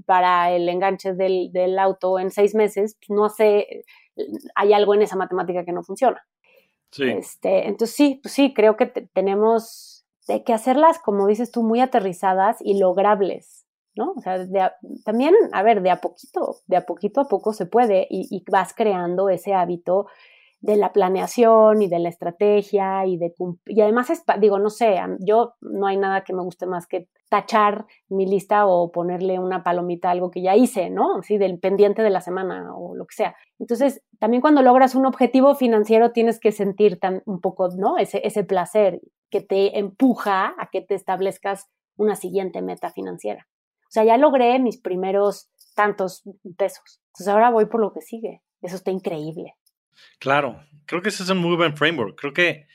Para el enganche del, del auto en seis meses, pues no sé, hay algo en esa matemática que no funciona. Este, entonces sí, pues sí, creo que tenemos que hacerlas, como dices tú, muy aterrizadas y logrables, ¿no? O sea, también, a ver, de a poquito, de a poquito a poco se puede y, y vas creando ese hábito de la planeación y de la estrategia y de y además digo, no sé, yo no hay nada que me guste más que tachar mi lista o ponerle una palomita a algo que ya hice, ¿no? Sí, del pendiente de la semana o lo que sea. Entonces, también cuando logras un objetivo financiero tienes que sentir tan, un poco, ¿no? Ese, ese placer que te empuja a que te establezcas una siguiente meta financiera. O sea, ya logré mis primeros tantos pesos. Entonces ahora voy por lo que sigue. Eso está increíble. Claro, creo que ese es un muy buen framework. Creo que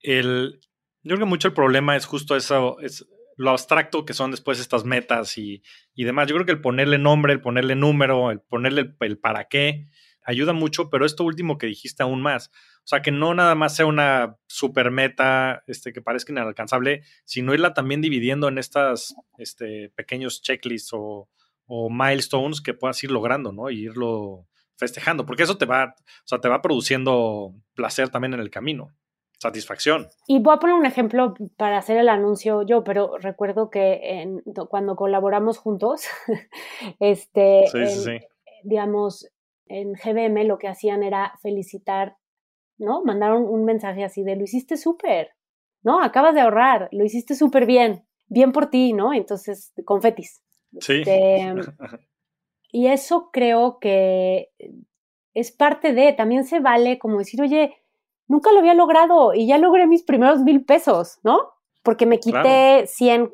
el, yo creo que mucho el problema es justo eso, es lo abstracto que son después estas metas y, y demás. Yo creo que el ponerle nombre, el ponerle número, el ponerle el, para qué, ayuda mucho, pero esto último que dijiste aún más. O sea, que no nada más sea una super meta este, que parezca inalcanzable, sino irla también dividiendo en estas este, pequeños checklists o, o milestones que puedas ir logrando, ¿no? Y irlo festejando, porque eso te va, o sea, te va produciendo placer también en el camino, satisfacción. Y voy a poner un ejemplo para hacer el anuncio yo, pero recuerdo que cuando colaboramos juntos, este, digamos, en GBM lo que hacían era felicitar, ¿no? Mandaron un mensaje así de, lo hiciste súper, ¿no? Acabas de ahorrar, lo hiciste súper bien, bien por ti, ¿no? Entonces, confetis. Sí. Este, Y eso creo que es parte de, también se vale como decir, oye, nunca lo había logrado y ya logré mis primeros mil pesos, ¿no? Porque me quité 100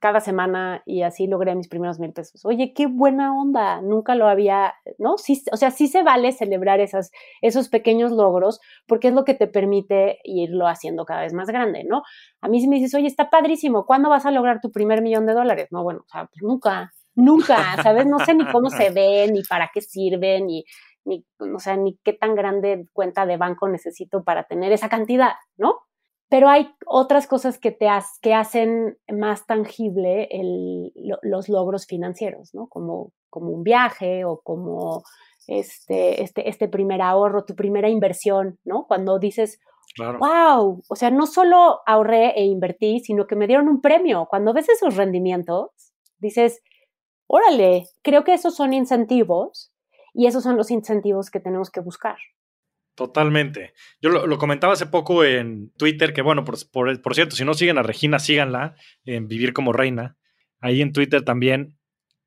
cada semana y así logré mis primeros mil pesos. Oye, qué buena onda, nunca lo había, ¿no? Sí, o sea, sí se vale celebrar esas, esos pequeños logros porque es lo que te permite irlo haciendo cada vez más grande, ¿no? A mí si me dices, oye, está padrísimo, ¿cuándo vas a lograr tu primer millón de dólares? No, bueno, o sea, pues nunca, Nunca, ¿sabes? No sé ni cómo se ven, ni para qué sirven, ni, ni, o sea, ni qué tan grande cuenta de banco necesito para tener esa cantidad, ¿no? Pero hay otras cosas que, te que hacen más tangible el, los logros financieros, ¿no? Como, como un viaje o como este, este, este primer ahorro, tu primera inversión, ¿no? Cuando dices, wow, o sea, no solo ahorré e invertí, sino que me dieron un premio. Cuando ves esos rendimientos, dices, órale, creo que esos son incentivos y esos son los incentivos que tenemos que buscar. Totalmente. Yo lo, comentaba hace poco en Twitter, que bueno, por, cierto, si no siguen a Regina, síganla en Vivir como Reina. Ahí en Twitter también.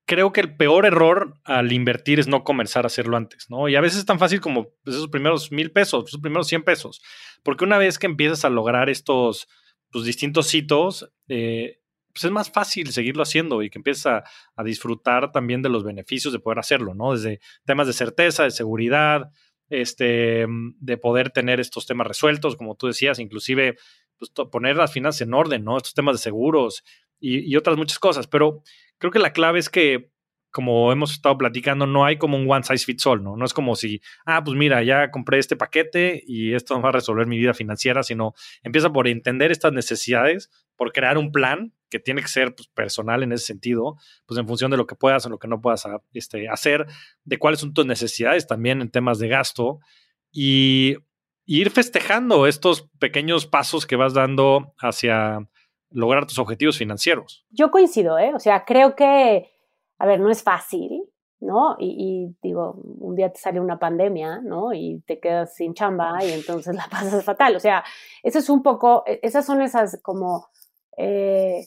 Creo que el peor error al invertir es no comenzar a hacerlo antes, ¿no? Y a veces es tan fácil como pues, esos primeros mil pesos, esos primeros cien pesos. Porque una vez que empiezas a lograr estos pues, distintos hitos, eh, pues es más fácil seguirlo haciendo y que empieces a, disfrutar también de los beneficios de poder hacerlo, ¿no? Desde temas de certeza, de seguridad, este, de poder tener estos temas resueltos, como tú decías, inclusive pues, poner las finanzas en orden, ¿no? Estos temas de seguros y, y otras muchas cosas. Pero creo que la clave es que como hemos estado platicando, no hay como un one size fits all, ¿no? No es como si, ah, pues mira, ya compré este paquete y esto va a resolver mi vida financiera, sino empieza por entender estas necesidades, por crear un plan que tiene que ser pues, personal en ese sentido, pues en función de lo que puedas o lo que no puedas ah, este, hacer, de cuáles son tus necesidades también en temas de gasto y, ir festejando estos pequeños pasos que vas dando hacia lograr tus objetivos financieros. Yo coincido, ¿eh? O sea, creo que a ver, no es fácil, ¿no? Y, digo, un día te sale una pandemia, ¿no? Y te quedas sin chamba y entonces la pasas fatal. O sea, eso es un poco, e, esas son esas como, eh,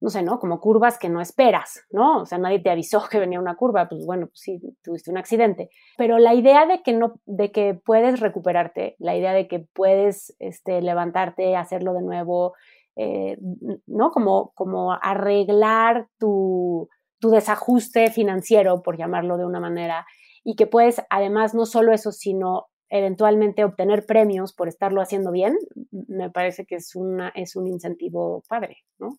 no sé, ¿no? Como curvas que no esperas, ¿no? O sea, nadie te avisó que venía una curva, pues bueno, pues sí, tuviste un accidente. Pero la idea de que no, de que puedes recuperarte, la idea de que puedes este, levantarte, hacerlo de nuevo, eh, ¿no? Como, como arreglar tu tu desajuste financiero, por llamarlo de una manera, y que puedes, además, no solo eso, sino eventualmente obtener premios por estarlo haciendo bien, me parece que es, una, es un incentivo padre, ¿no?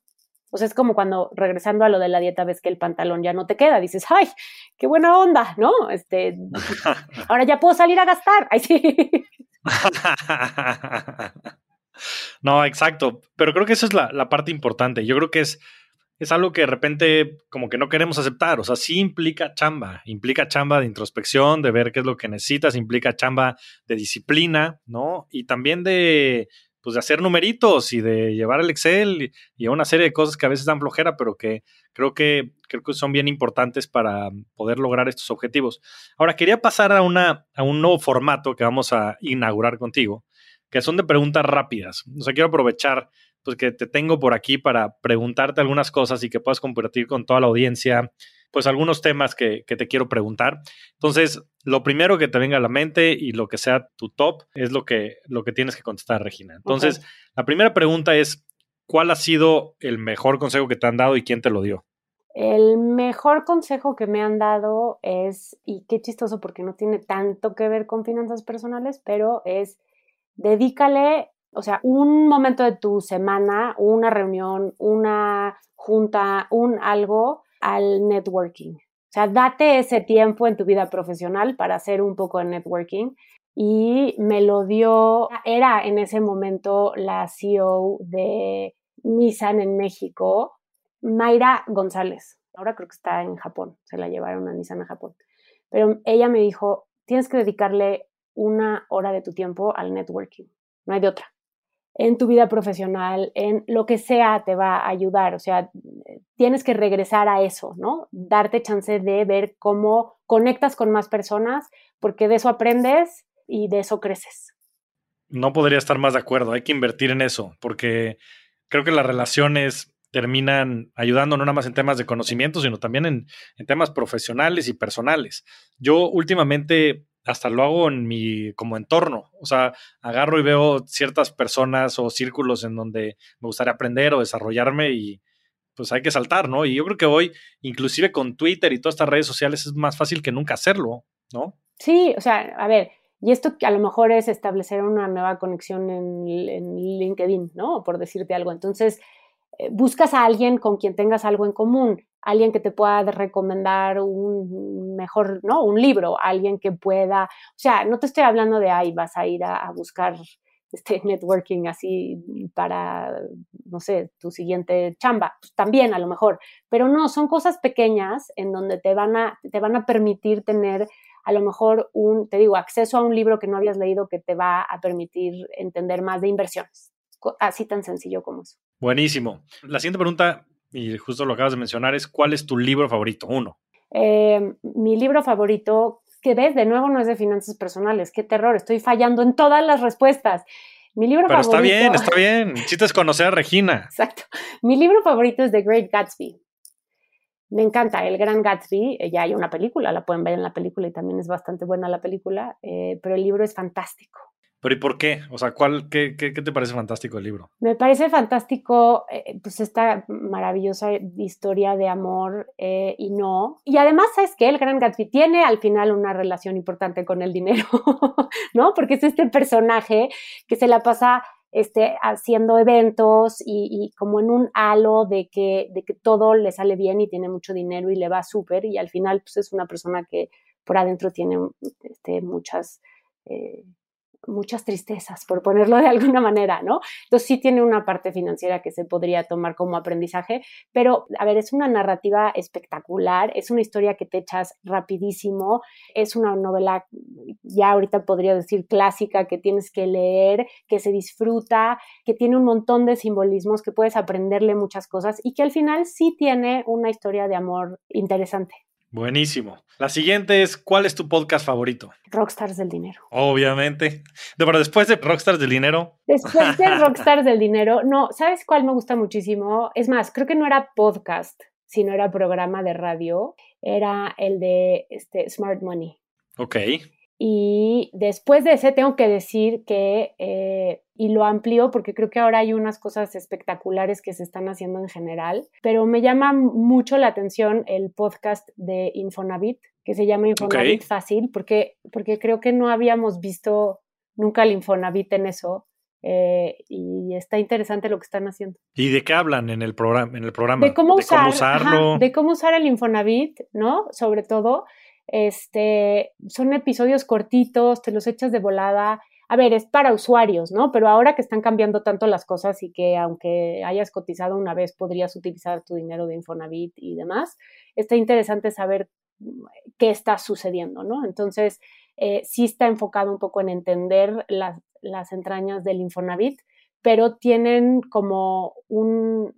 O sea, es como cuando regresando a lo de la dieta ves que el pantalón ya no te queda, dices, ay, qué buena onda, ¿no? Este, ahora ya puedo salir a gastar, ay sí. no, exacto. Pero creo que esa es la, la, parte importante. Yo creo que es, es algo que de repente como que no queremos aceptar. O sea, sí implica chamba. Implica chamba de introspección, de ver qué es lo que necesitas. Implica chamba de disciplina, ¿no? Y también de, pues de hacer numeritos y de llevar el Excel y, una serie de cosas que a veces dan flojera, pero que creo que creo que son bien importantes para poder lograr estos objetivos. Ahora quería pasar a una a un nuevo formato que vamos a inaugurar contigo, que son de preguntas rápidas. O sea, quiero aprovechar pues que te tengo por aquí para preguntarte algunas cosas y que puedas compartir con toda la audiencia pues algunos temas que, te quiero preguntar. Entonces, lo primero que te venga a la mente y lo que sea tu top es lo que, lo que tienes que contestar, Regina. Entonces, la primera pregunta es, ¿cuál ha sido el mejor consejo que te han dado y quién te lo dio? El mejor consejo que me han dado es, y qué chistoso porque no tiene tanto que ver con finanzas personales, pero es dedícale, o sea, un momento de tu semana, una reunión, una junta, un algo al networking. O sea, date ese tiempo en tu vida profesional para hacer un poco de networking. Y me lo dio, era en ese momento la CEO de Nissan en México, Mayra González. Ahora creo que está en Japón, se la llevaron a Nissan a Japón. Pero ella me dijo, tienes que dedicarle una hora de tu tiempo al networking, no hay de otra en tu vida profesional, en lo que sea, te va a ayudar. O sea, tienes que regresar a eso, ¿no? Darte chance de ver cómo conectas con más personas, porque de eso aprendes y de eso creces. No podría estar más de acuerdo, hay que invertir en eso, porque creo que las relaciones terminan ayudando no nada más en temas de conocimiento, sino también en, en temas profesionales y personales. Yo últimamente hasta lo hago en mi como entorno. O sea, agarro y veo ciertas personas o círculos en donde me gustaría aprender o desarrollarme y pues hay que saltar, ¿no? Y yo creo que hoy, inclusive con Twitter y todas estas redes sociales, es más fácil que nunca hacerlo, ¿no? Sí, o sea, a ver, y esto a lo mejor es establecer una nueva conexión en, en LinkedIn, ¿no? Por decirte algo. Entonces, buscas a alguien con quien tengas algo en común alguien que te pueda recomendar un mejor, ¿no? Un libro, alguien que pueda, o sea, no te estoy hablando de ahí vas a ir a, buscar este networking así para, no sé, tu siguiente chamba, pues también a lo mejor, pero no, son cosas pequeñas en donde te van a, te van a permitir tener a lo mejor un, te digo, acceso a un libro que no habías leído que te va a permitir entender más de inversiones. Así tan sencillo como eso. Buenísimo. La siguiente pregunta y justo lo acabas de mencionar, es ¿cuál es tu libro favorito? Uno. Eh, mi libro favorito, que ves, de nuevo no es de finanzas personales, qué terror, estoy fallando en todas las respuestas. Mi libro Pero está bien, está bien. Necesitas conocer a Regina. Exacto. Mi libro favorito es The Great Gatsby. Me encanta El Gran Gatsby. Eh, ya hay una película, la pueden ver en la película y también es bastante buena la película, eh, pero el libro es fantástico. Pero ¿y por qué? O sea, ¿cuál, qué, qué, te parece fantástico el libro? Me parece fantástico eh, pues esta maravillosa historia de amor eh, y no. Y además, ¿sabes qué? El Gran Gatsby tiene al final una relación importante con el dinero, ¿no? Porque es este personaje que se la pasa este, haciendo eventos y, y, como en un halo de que, de que todo le sale bien y tiene mucho dinero y le va súper y al final pues es una persona que por adentro tiene este, muchas... Eh, muchas tristezas, por ponerlo de alguna manera, ¿no? Entonces sí tiene una parte financiera que se podría tomar como aprendizaje, pero a ver, es una narrativa espectacular, es una historia que te echas rapidísimo, es una novela, ya ahorita podría decir clásica, que tienes que leer, que se disfruta, que tiene un montón de simbolismos, que puedes aprenderle muchas cosas y que al final sí tiene una historia de amor interesante. Buenísimo. La siguiente es, ¿cuál es tu podcast favorito? Rockstars del Dinero. Obviamente. Pero después de Rockstars del Dinero. Después de Rockstars del Dinero, no, ¿sabes cuál me gusta muchísimo? Es más, creo que no era podcast, sino era programa de radio. Era el de este, Smart Money. Ok. Y después de ese tengo que decir que, eh, y lo amplío porque creo que ahora hay unas cosas espectaculares que se están haciendo en general, pero me llama mucho la atención el podcast de Infonavit, que se llama Infonavit Fácil, porque, porque creo que no habíamos visto nunca el Infonavit en eso. Eh, y está interesante lo que están haciendo. ¿Y de qué hablan en el programa? En el programa? De cómo, usarlo. de cómo usar el Infonavit, ¿no? Sobre todo, este, son episodios cortitos, te los echas de volada. a ver, es para usuarios, ¿no? Pero ahora que están cambiando tanto las cosas y que aunque hayas cotizado una vez, podrías utilizar tu dinero de Infonavit y demás, está interesante saber qué está sucediendo, ¿no? Entonces, eh, sí está enfocado un poco en entender las, las entrañas del Infonavit, pero tienen como un,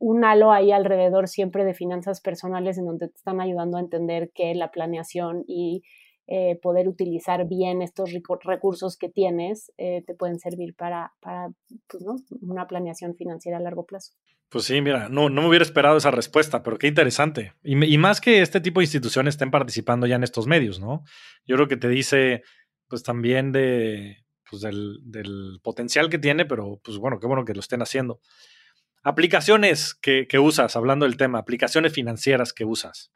un halo ahí alrededor siempre de finanzas personales en donde te están ayudando a entender que la planeación y eh, poder utilizar bien estos recursos que tienes eh, te pueden servir para, para pues, ¿no? una planeación financiera a largo plazo. Pues sí, mira, no, no me hubiera esperado esa respuesta, pero qué interesante. Y, y, más que este tipo de instituciones estén participando ya en estos medios, ¿no? Yo creo que te dice, pues también de, pues del, del potencial que tiene, pero pues bueno, qué bueno que lo estén haciendo. Aplicaciones que, usas, hablando del tema, aplicaciones financieras que usas.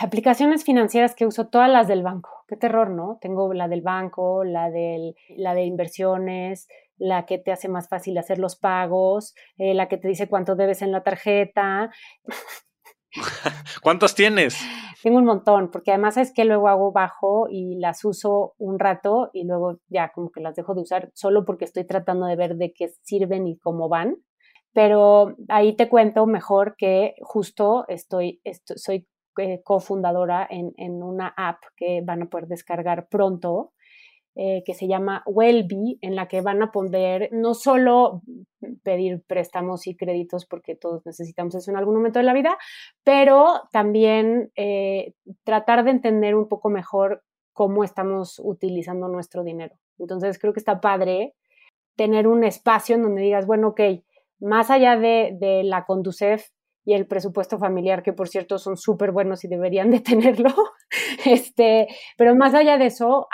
aplicaciones financieras que uso, todas las del banco. Qué terror, ¿no? Tengo la del banco, la, del, la de inversiones, la que te hace más fácil hacer los pagos, eh, la que te dice cuánto debes en la tarjeta. ¿Cuántas tienes? Tengo un montón, porque además es que luego hago bajo y las uso un rato y luego ya como que las dejo de usar solo porque estoy tratando de ver de qué sirven y cómo van pero ahí te cuento mejor que justo estoy, soy eh, cofundadora en, en, una app que van a poder descargar pronto, eh, que se llama Wellbe, en la que van a poder no solo pedir préstamos y créditos, porque todos necesitamos eso en algún momento de la vida, pero también eh, tratar de entender un poco mejor cómo estamos utilizando nuestro dinero. Entonces creo que está padre tener un espacio en donde digas, bueno, ok, más allá de, la Conducef y el presupuesto familiar, que por cierto son súper buenos y deberían de tenerlo, este, pero más allá de eso,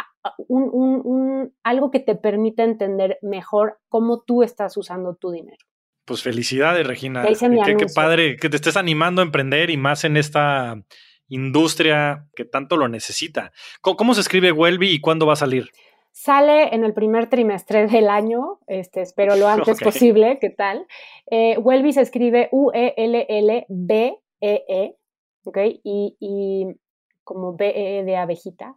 un, algo que te permita entender mejor cómo tú estás usando tu dinero. Pues felicidades, Regina. Qué, padre que te estés animando a emprender y más en esta industria que tanto lo necesita. ¿Cómo, cómo se escribe Welby y cuándo va a salir? Sale en el primer trimestre del año, este, espero lo antes posible, ¿qué tal? Eh, Welby se escribe U-E-L-L-B-E-E, -E, ¿ok? Y, y como B-E de abejita.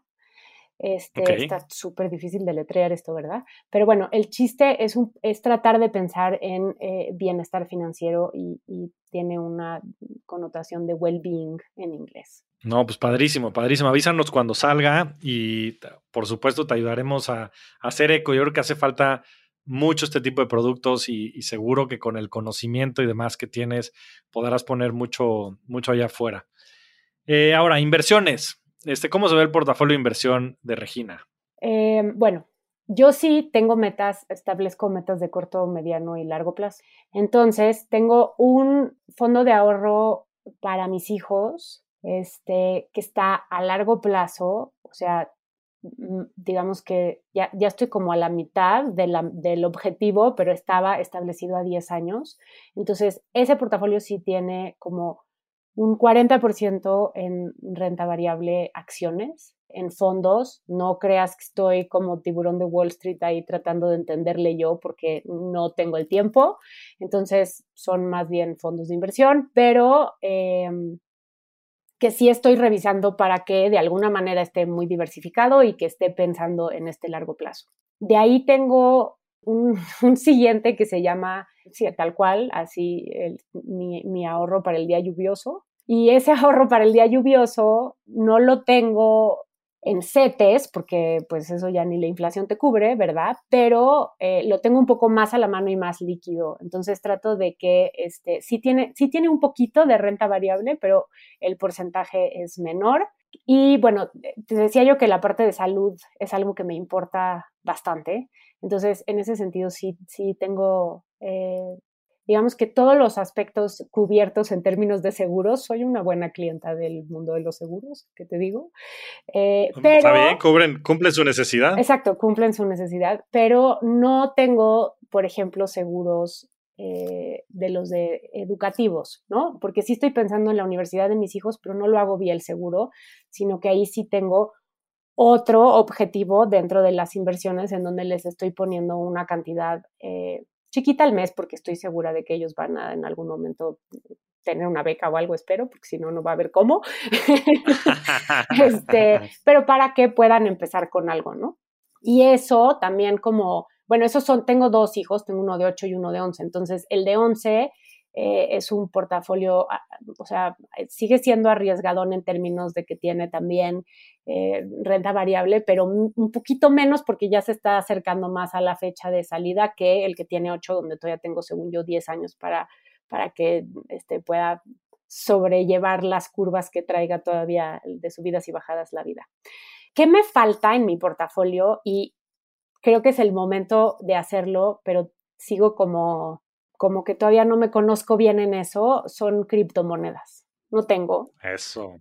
Este, Está súper difícil de letrear esto, ¿verdad? Pero bueno, el chiste es, un, es tratar de pensar en eh, bienestar financiero y, y, tiene una connotación de well-being en inglés. No, pues padrísimo, padrísimo. Avísanos cuando salga y por supuesto te ayudaremos a, hacer eco. Yo creo que hace falta mucho este tipo de productos y, seguro que con el conocimiento y demás que tienes podrás poner mucho, mucho allá afuera. Eh, ahora, inversiones. Este, ¿Cómo se ve el portafolio de inversión de Regina? Eh, bueno, yo sí tengo metas, establezco metas de corto, mediano y largo plazo. Entonces, tengo un fondo de ahorro para mis hijos este, que está a largo plazo, o sea, mm, digamos que ya, ya estoy como a la mitad del objetivo, pero estaba establecido a 10 años. Entonces, ese portafolio sí tiene como un 40% en renta variable acciones, en fondos. No creas que estoy como tiburón de Wall Street ahí tratando de entenderle yo porque no tengo el tiempo. Entonces, son más bien fondos de inversión, pero... Em, que sí estoy revisando para que de alguna manera esté muy diversificado y que esté pensando en este largo plazo. De ahí tengo un, siguiente que se llama, sí, tal cual, así mi, mi ahorro para el día lluvioso. Y ese ahorro para el día lluvioso no lo tengo en CETES, porque pues eso ya ni la inflación te cubre, ¿verdad? Pero eh, lo tengo un poco más a la mano y más líquido. Entonces trato de que este, sí, tiene, sí tiene un poquito de renta variable, pero el porcentaje es menor. Y bueno, te decía yo que la parte de salud es algo que me importa bastante. Entonces, en ese sentido, sí, sí tengo eh, digamos que todos los aspectos cubiertos en términos de seguros, soy una buena clienta del mundo de los seguros, que te digo. Eh, pero, Está bien, cubren, cumplen su necesidad. Exacto, cumplen su necesidad, pero no tengo, por ejemplo, seguros eh, de los de educativos, ¿no? Porque sí estoy pensando en la universidad de mis hijos, pero no lo hago vía el seguro, sino que ahí sí tengo otro objetivo dentro de las inversiones en donde les estoy poniendo una cantidad eh, chiquita al mes porque estoy segura de que ellos van a en algún momento tener una beca o algo, espero, porque si no, no va a haber cómo. este, pero para que puedan empezar con algo, ¿no? Y eso también como, bueno, esos son, tengo dos hijos, tengo uno de 8 y uno de 11, entonces el de 11 eh, es un portafolio, ah, o sea, sigue siendo arriesgadón en términos de que tiene también eh, renta variable, pero un poquito menos porque ya se está acercando más a la fecha de salida que el que tiene 8, donde todavía tengo, según yo, 10 años para, para que este, pueda sobrellevar las curvas que traiga todavía de subidas y bajadas la vida. ¿Qué me falta en mi portafolio? Y creo que es el momento de hacerlo, pero sigo como como que todavía no me conozco bien en eso, son criptomonedas. No tengo. Eso.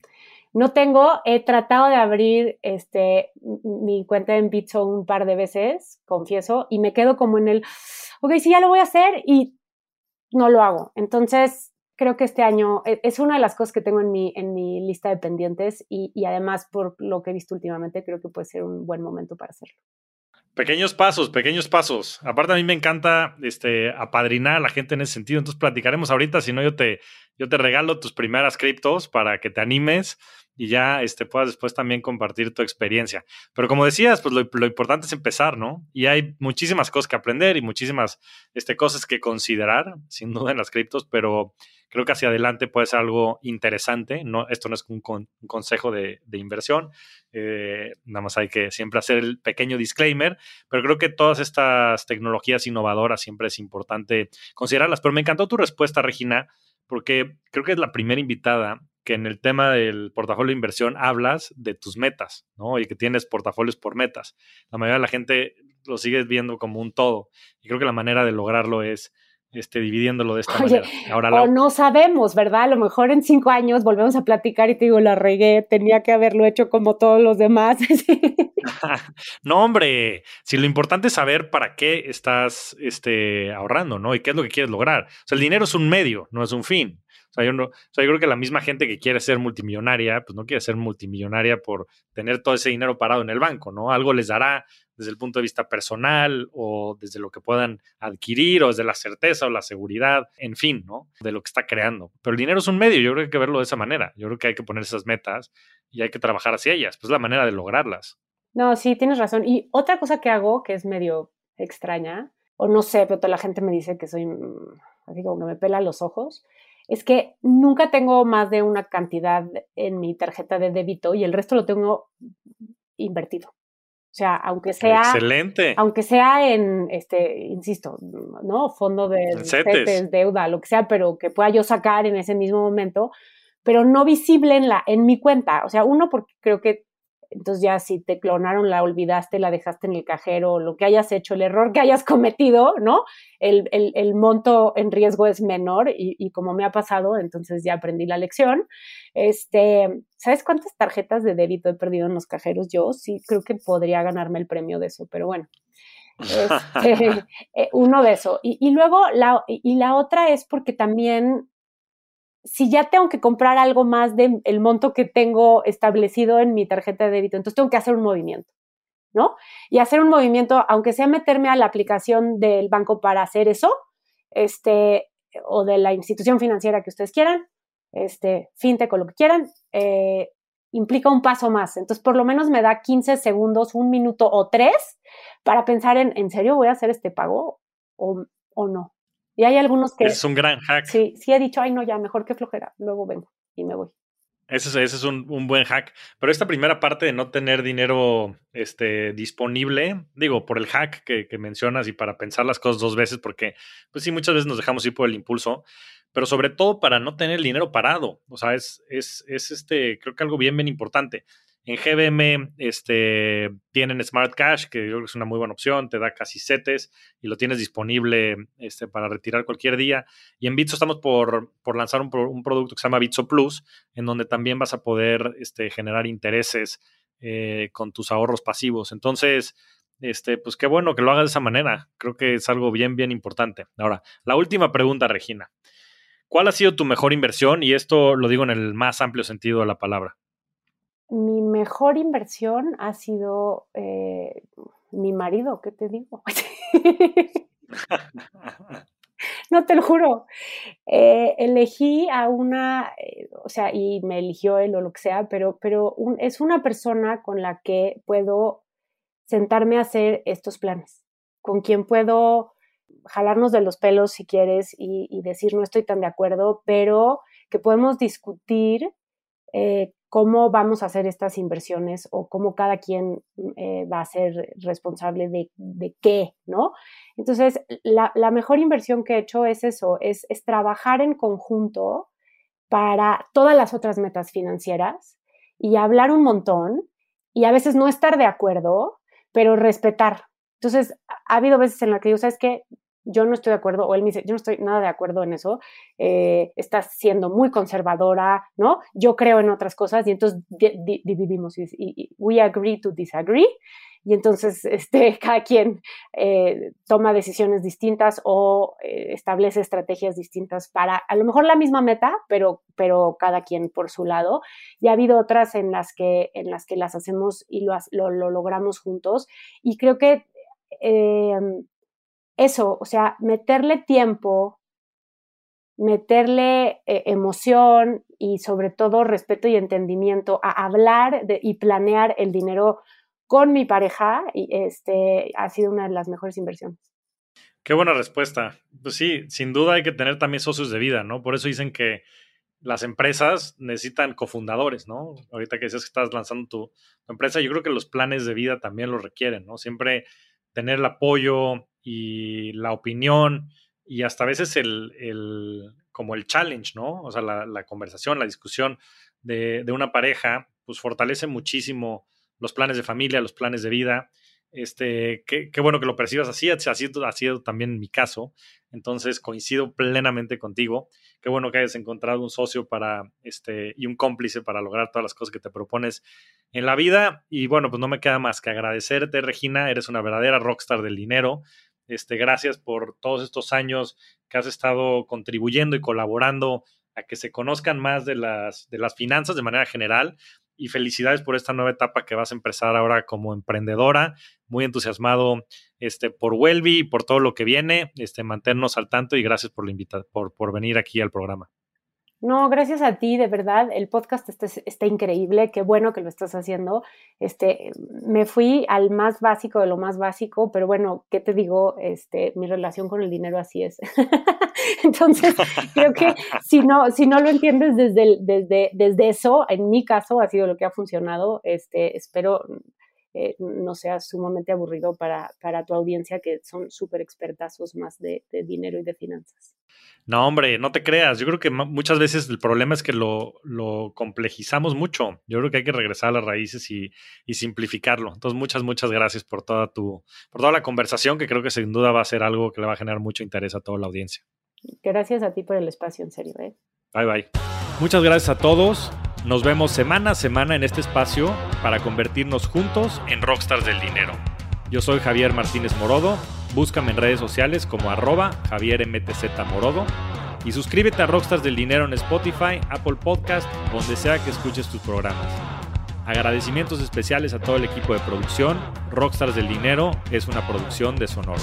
No tengo, he tratado de abrir este, mi cuenta en Bitso un par de veces, confieso, y me quedo como en el, ok, sí, ya lo voy a hacer y no lo hago. Entonces, creo que este año e, es una de las cosas que tengo en mi, en mi lista de pendientes y, y además por lo que he visto últimamente, creo que puede ser un buen momento para hacerlo. Pequeños pasos, pequeños pasos. Aparte a mí me encanta este, apadrinar a la gente en ese sentido. Entonces platicaremos ahorita, si no yo te, yo te regalo tus primeras criptos para que te animes y ya este, puedas después también compartir tu experiencia. Pero como decías, pues lo, importante es empezar, ¿no? Y hay muchísimas cosas que aprender y muchísimas este, cosas que considerar, sin duda, en las criptos, pero creo que hacia adelante puede ser algo interesante. No, esto no es un, consejo de, inversión, eh, nada más hay que siempre hacer el pequeño disclaimer, pero creo que todas estas tecnologías innovadoras siempre es importante considerarlas. Pero me encantó tu respuesta, Regina, porque creo que es la primera invitada que en el tema del portafolio de inversión hablas de tus metas, ¿no? Y que tienes portafolios por metas. La mayoría de la gente lo sigue viendo como un todo. Y creo que la manera de lograrlo es este, dividiéndolo de esta manera. Ahora o no sabemos, ¿verdad? A lo mejor en cinco años volvemos a platicar y te digo, la regué, tenía que haberlo hecho como todos los demás. no, hombre, si lo importante es saber para qué estás este, ahorrando, ¿no? Y qué es lo que quieres lograr. O sea, el dinero es un medio, no es un fin. O sea, yo, no, o sea, yo creo que la misma gente que quiere ser multimillonaria, pues no quiere ser multimillonaria por tener todo ese dinero parado en el banco, ¿no? Algo les dará desde el punto de vista personal o desde lo que puedan adquirir o desde la certeza o la seguridad, en fin, ¿no? De lo que está creando. Pero el dinero es un medio, yo creo que hay que verlo de esa manera. Yo creo que hay que poner esas metas y hay que trabajar hacia ellas. Pues es la manera de lograrlas. No, sí, tienes razón. Y otra cosa que hago que es medio extraña, o no sé, pero toda la gente me dice que soy mm, así como que me pela los ojos, es que nunca tengo más de una cantidad en mi tarjeta de débito y el resto lo tengo invertido. O sea, aunque sea. Excelente. Aunque sea en, este, insisto, ¿no? Fondo de CETES, deuda, lo que sea, pero que pueda yo sacar en ese mismo momento, pero no visible en la, en mi cuenta. O sea, uno, porque creo que entonces ya si te clonaron, la olvidaste, la dejaste en el cajero, lo que hayas hecho, el error que hayas cometido, ¿no? El, el, monto en riesgo es menor y, y, como me ha pasado, entonces ya aprendí la lección. Este, ¿sabes cuántas tarjetas de débito he perdido en los cajeros? Yo sí creo que podría ganarme el premio de eso, pero bueno. Este, eh, uno de eso. Y, y luego la, y la otra es porque también si ya tengo que comprar algo más del el monto que tengo establecido en mi tarjeta de débito, entonces tengo que hacer un movimiento, ¿no? Y hacer un movimiento, aunque sea meterme a la aplicación del banco para hacer eso, este, o de la institución financiera que ustedes quieran, este, fintech o lo que quieran, eh, implica un paso más. Entonces, por lo menos me da 15 segundos, un minuto o tres para pensar en, ¿en serio voy a hacer este pago o, o no? Y hay algunos que... Es un gran hack. Sí, sí he dicho, ay no, ya, mejor que flojera, luego vengo y me voy. Ese es, ese es un, un, buen hack. Pero esta primera parte de no tener dinero este, disponible, digo, por el hack que, que, mencionas y para pensar las cosas dos veces, porque pues sí, muchas veces nos dejamos ir por el impulso, pero sobre todo para no tener el dinero parado. O sea, es, es, es este, creo que algo bien, bien importante. En GBM este, tienen Smart Cash, que yo creo que es una muy buena opción, te da casi setes y lo tienes disponible este, para retirar cualquier día. Y en Bitso estamos por, por lanzar un, producto que se llama Bitso Plus, en donde también vas a poder este, generar intereses eh, con tus ahorros pasivos. Entonces, este, pues qué bueno que lo hagas de esa manera. Creo que es algo bien, bien importante. Ahora, la última pregunta, Regina. ¿Cuál ha sido tu mejor inversión? Y esto lo digo en el más amplio sentido de la palabra mi mejor inversión ha sido eh, mi marido, ¿qué te digo? no te lo juro. Eh, elegí a una, eh, o sea, y me eligió él o lo que sea, pero, pero es una persona con la que puedo sentarme a hacer estos planes, con quien puedo jalarnos de los pelos si quieres y, decir no estoy tan de acuerdo, pero que podemos discutir cómo vamos a hacer estas inversiones o cómo cada quien eh, va a ser responsable de, qué, ¿no? Entonces, la, mejor inversión que he hecho es eso, es, trabajar en conjunto para todas las otras metas financieras y hablar un montón y a veces no estar de acuerdo, pero respetar. Entonces, ha habido veces en las que yo, ¿sabes que yo no estoy de acuerdo, o él me dice, yo no estoy nada de acuerdo en eso, eh, estás siendo muy conservadora, ¿no? Yo creo en otras cosas y entonces dividimos y, we agree to disagree y entonces este, cada quien eh, toma decisiones distintas o eh, establece estrategias distintas para a lo mejor la misma meta, pero, pero cada quien por su lado. Y ha habido otras en las que, en las, que las hacemos y lo, lo, logramos juntos y creo que eso, o sea, meterle tiempo, meterle eh, emoción y sobre todo respeto y entendimiento a hablar y planear el dinero con mi pareja, y este, ha sido una de las mejores inversiones. Qué buena respuesta. Pues sí, sin duda hay que tener también socios de vida, ¿no? Por eso dicen que las empresas necesitan cofundadores, ¿no? Ahorita que dices que estás lanzando tu, empresa, yo creo que los planes de vida también lo requieren, ¿no? Siempre tener el apoyo y la opinión y hasta a veces el, como el challenge, ¿no? O sea, la, conversación, la discusión de, una pareja, pues fortalece muchísimo los planes de familia, los planes de vida. Este, qué, qué bueno que lo percibas así, ha sido, ha sido también mi caso. Entonces coincido plenamente contigo. Qué bueno que hayas encontrado un socio para este y un cómplice para lograr todas las cosas que te propones en la vida. Y bueno, pues no me queda más que agradecerte, Regina. Eres una verdadera rockstar del dinero. Este, gracias por todos estos años que has estado contribuyendo y colaborando a que se conozcan más de las, de las finanzas de manera general. Y felicidades por esta nueva etapa que vas a empezar ahora como emprendedora. Muy entusiasmado este, por Welby y por todo lo que viene. Este, mantenernos al tanto y gracias por, la por, por venir aquí al programa. No, gracias a ti, de verdad, el podcast está, está, increíble, qué bueno que lo estás haciendo. Este, me fui al más básico de lo más básico, pero bueno, ¿qué te digo? Este, mi relación con el dinero así es. Entonces, creo que si no, si no lo entiendes desde, desde, desde eso, en mi caso ha sido lo que ha funcionado. Este, espero eh, no sea sumamente aburrido para, para tu audiencia, que son súper expertazos más de, dinero y de finanzas. No, hombre, no te creas. Yo creo que muchas veces el problema es que lo, lo complejizamos mucho. Yo creo que hay que regresar a las raíces y, y, simplificarlo. Entonces, muchas, muchas gracias por toda tu, por toda la conversación, que creo que sin duda va a ser algo que le va a generar mucho interés a toda la audiencia. Gracias a ti por el espacio, en serio. ¿eh? Bye, bye. Muchas gracias a todos. Nos vemos semana a semana en este espacio para convertirnos juntos en rockstars del dinero. Yo soy Javier Martínez Morodo, búscame en redes sociales como arroba Javier Morodo y suscríbete a Rockstars del Dinero en Spotify, Apple Podcast, donde sea que escuches tus programas. Agradecimientos especiales a todo el equipo de producción. Rockstars del Dinero es una producción de Sonoro.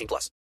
18 plus.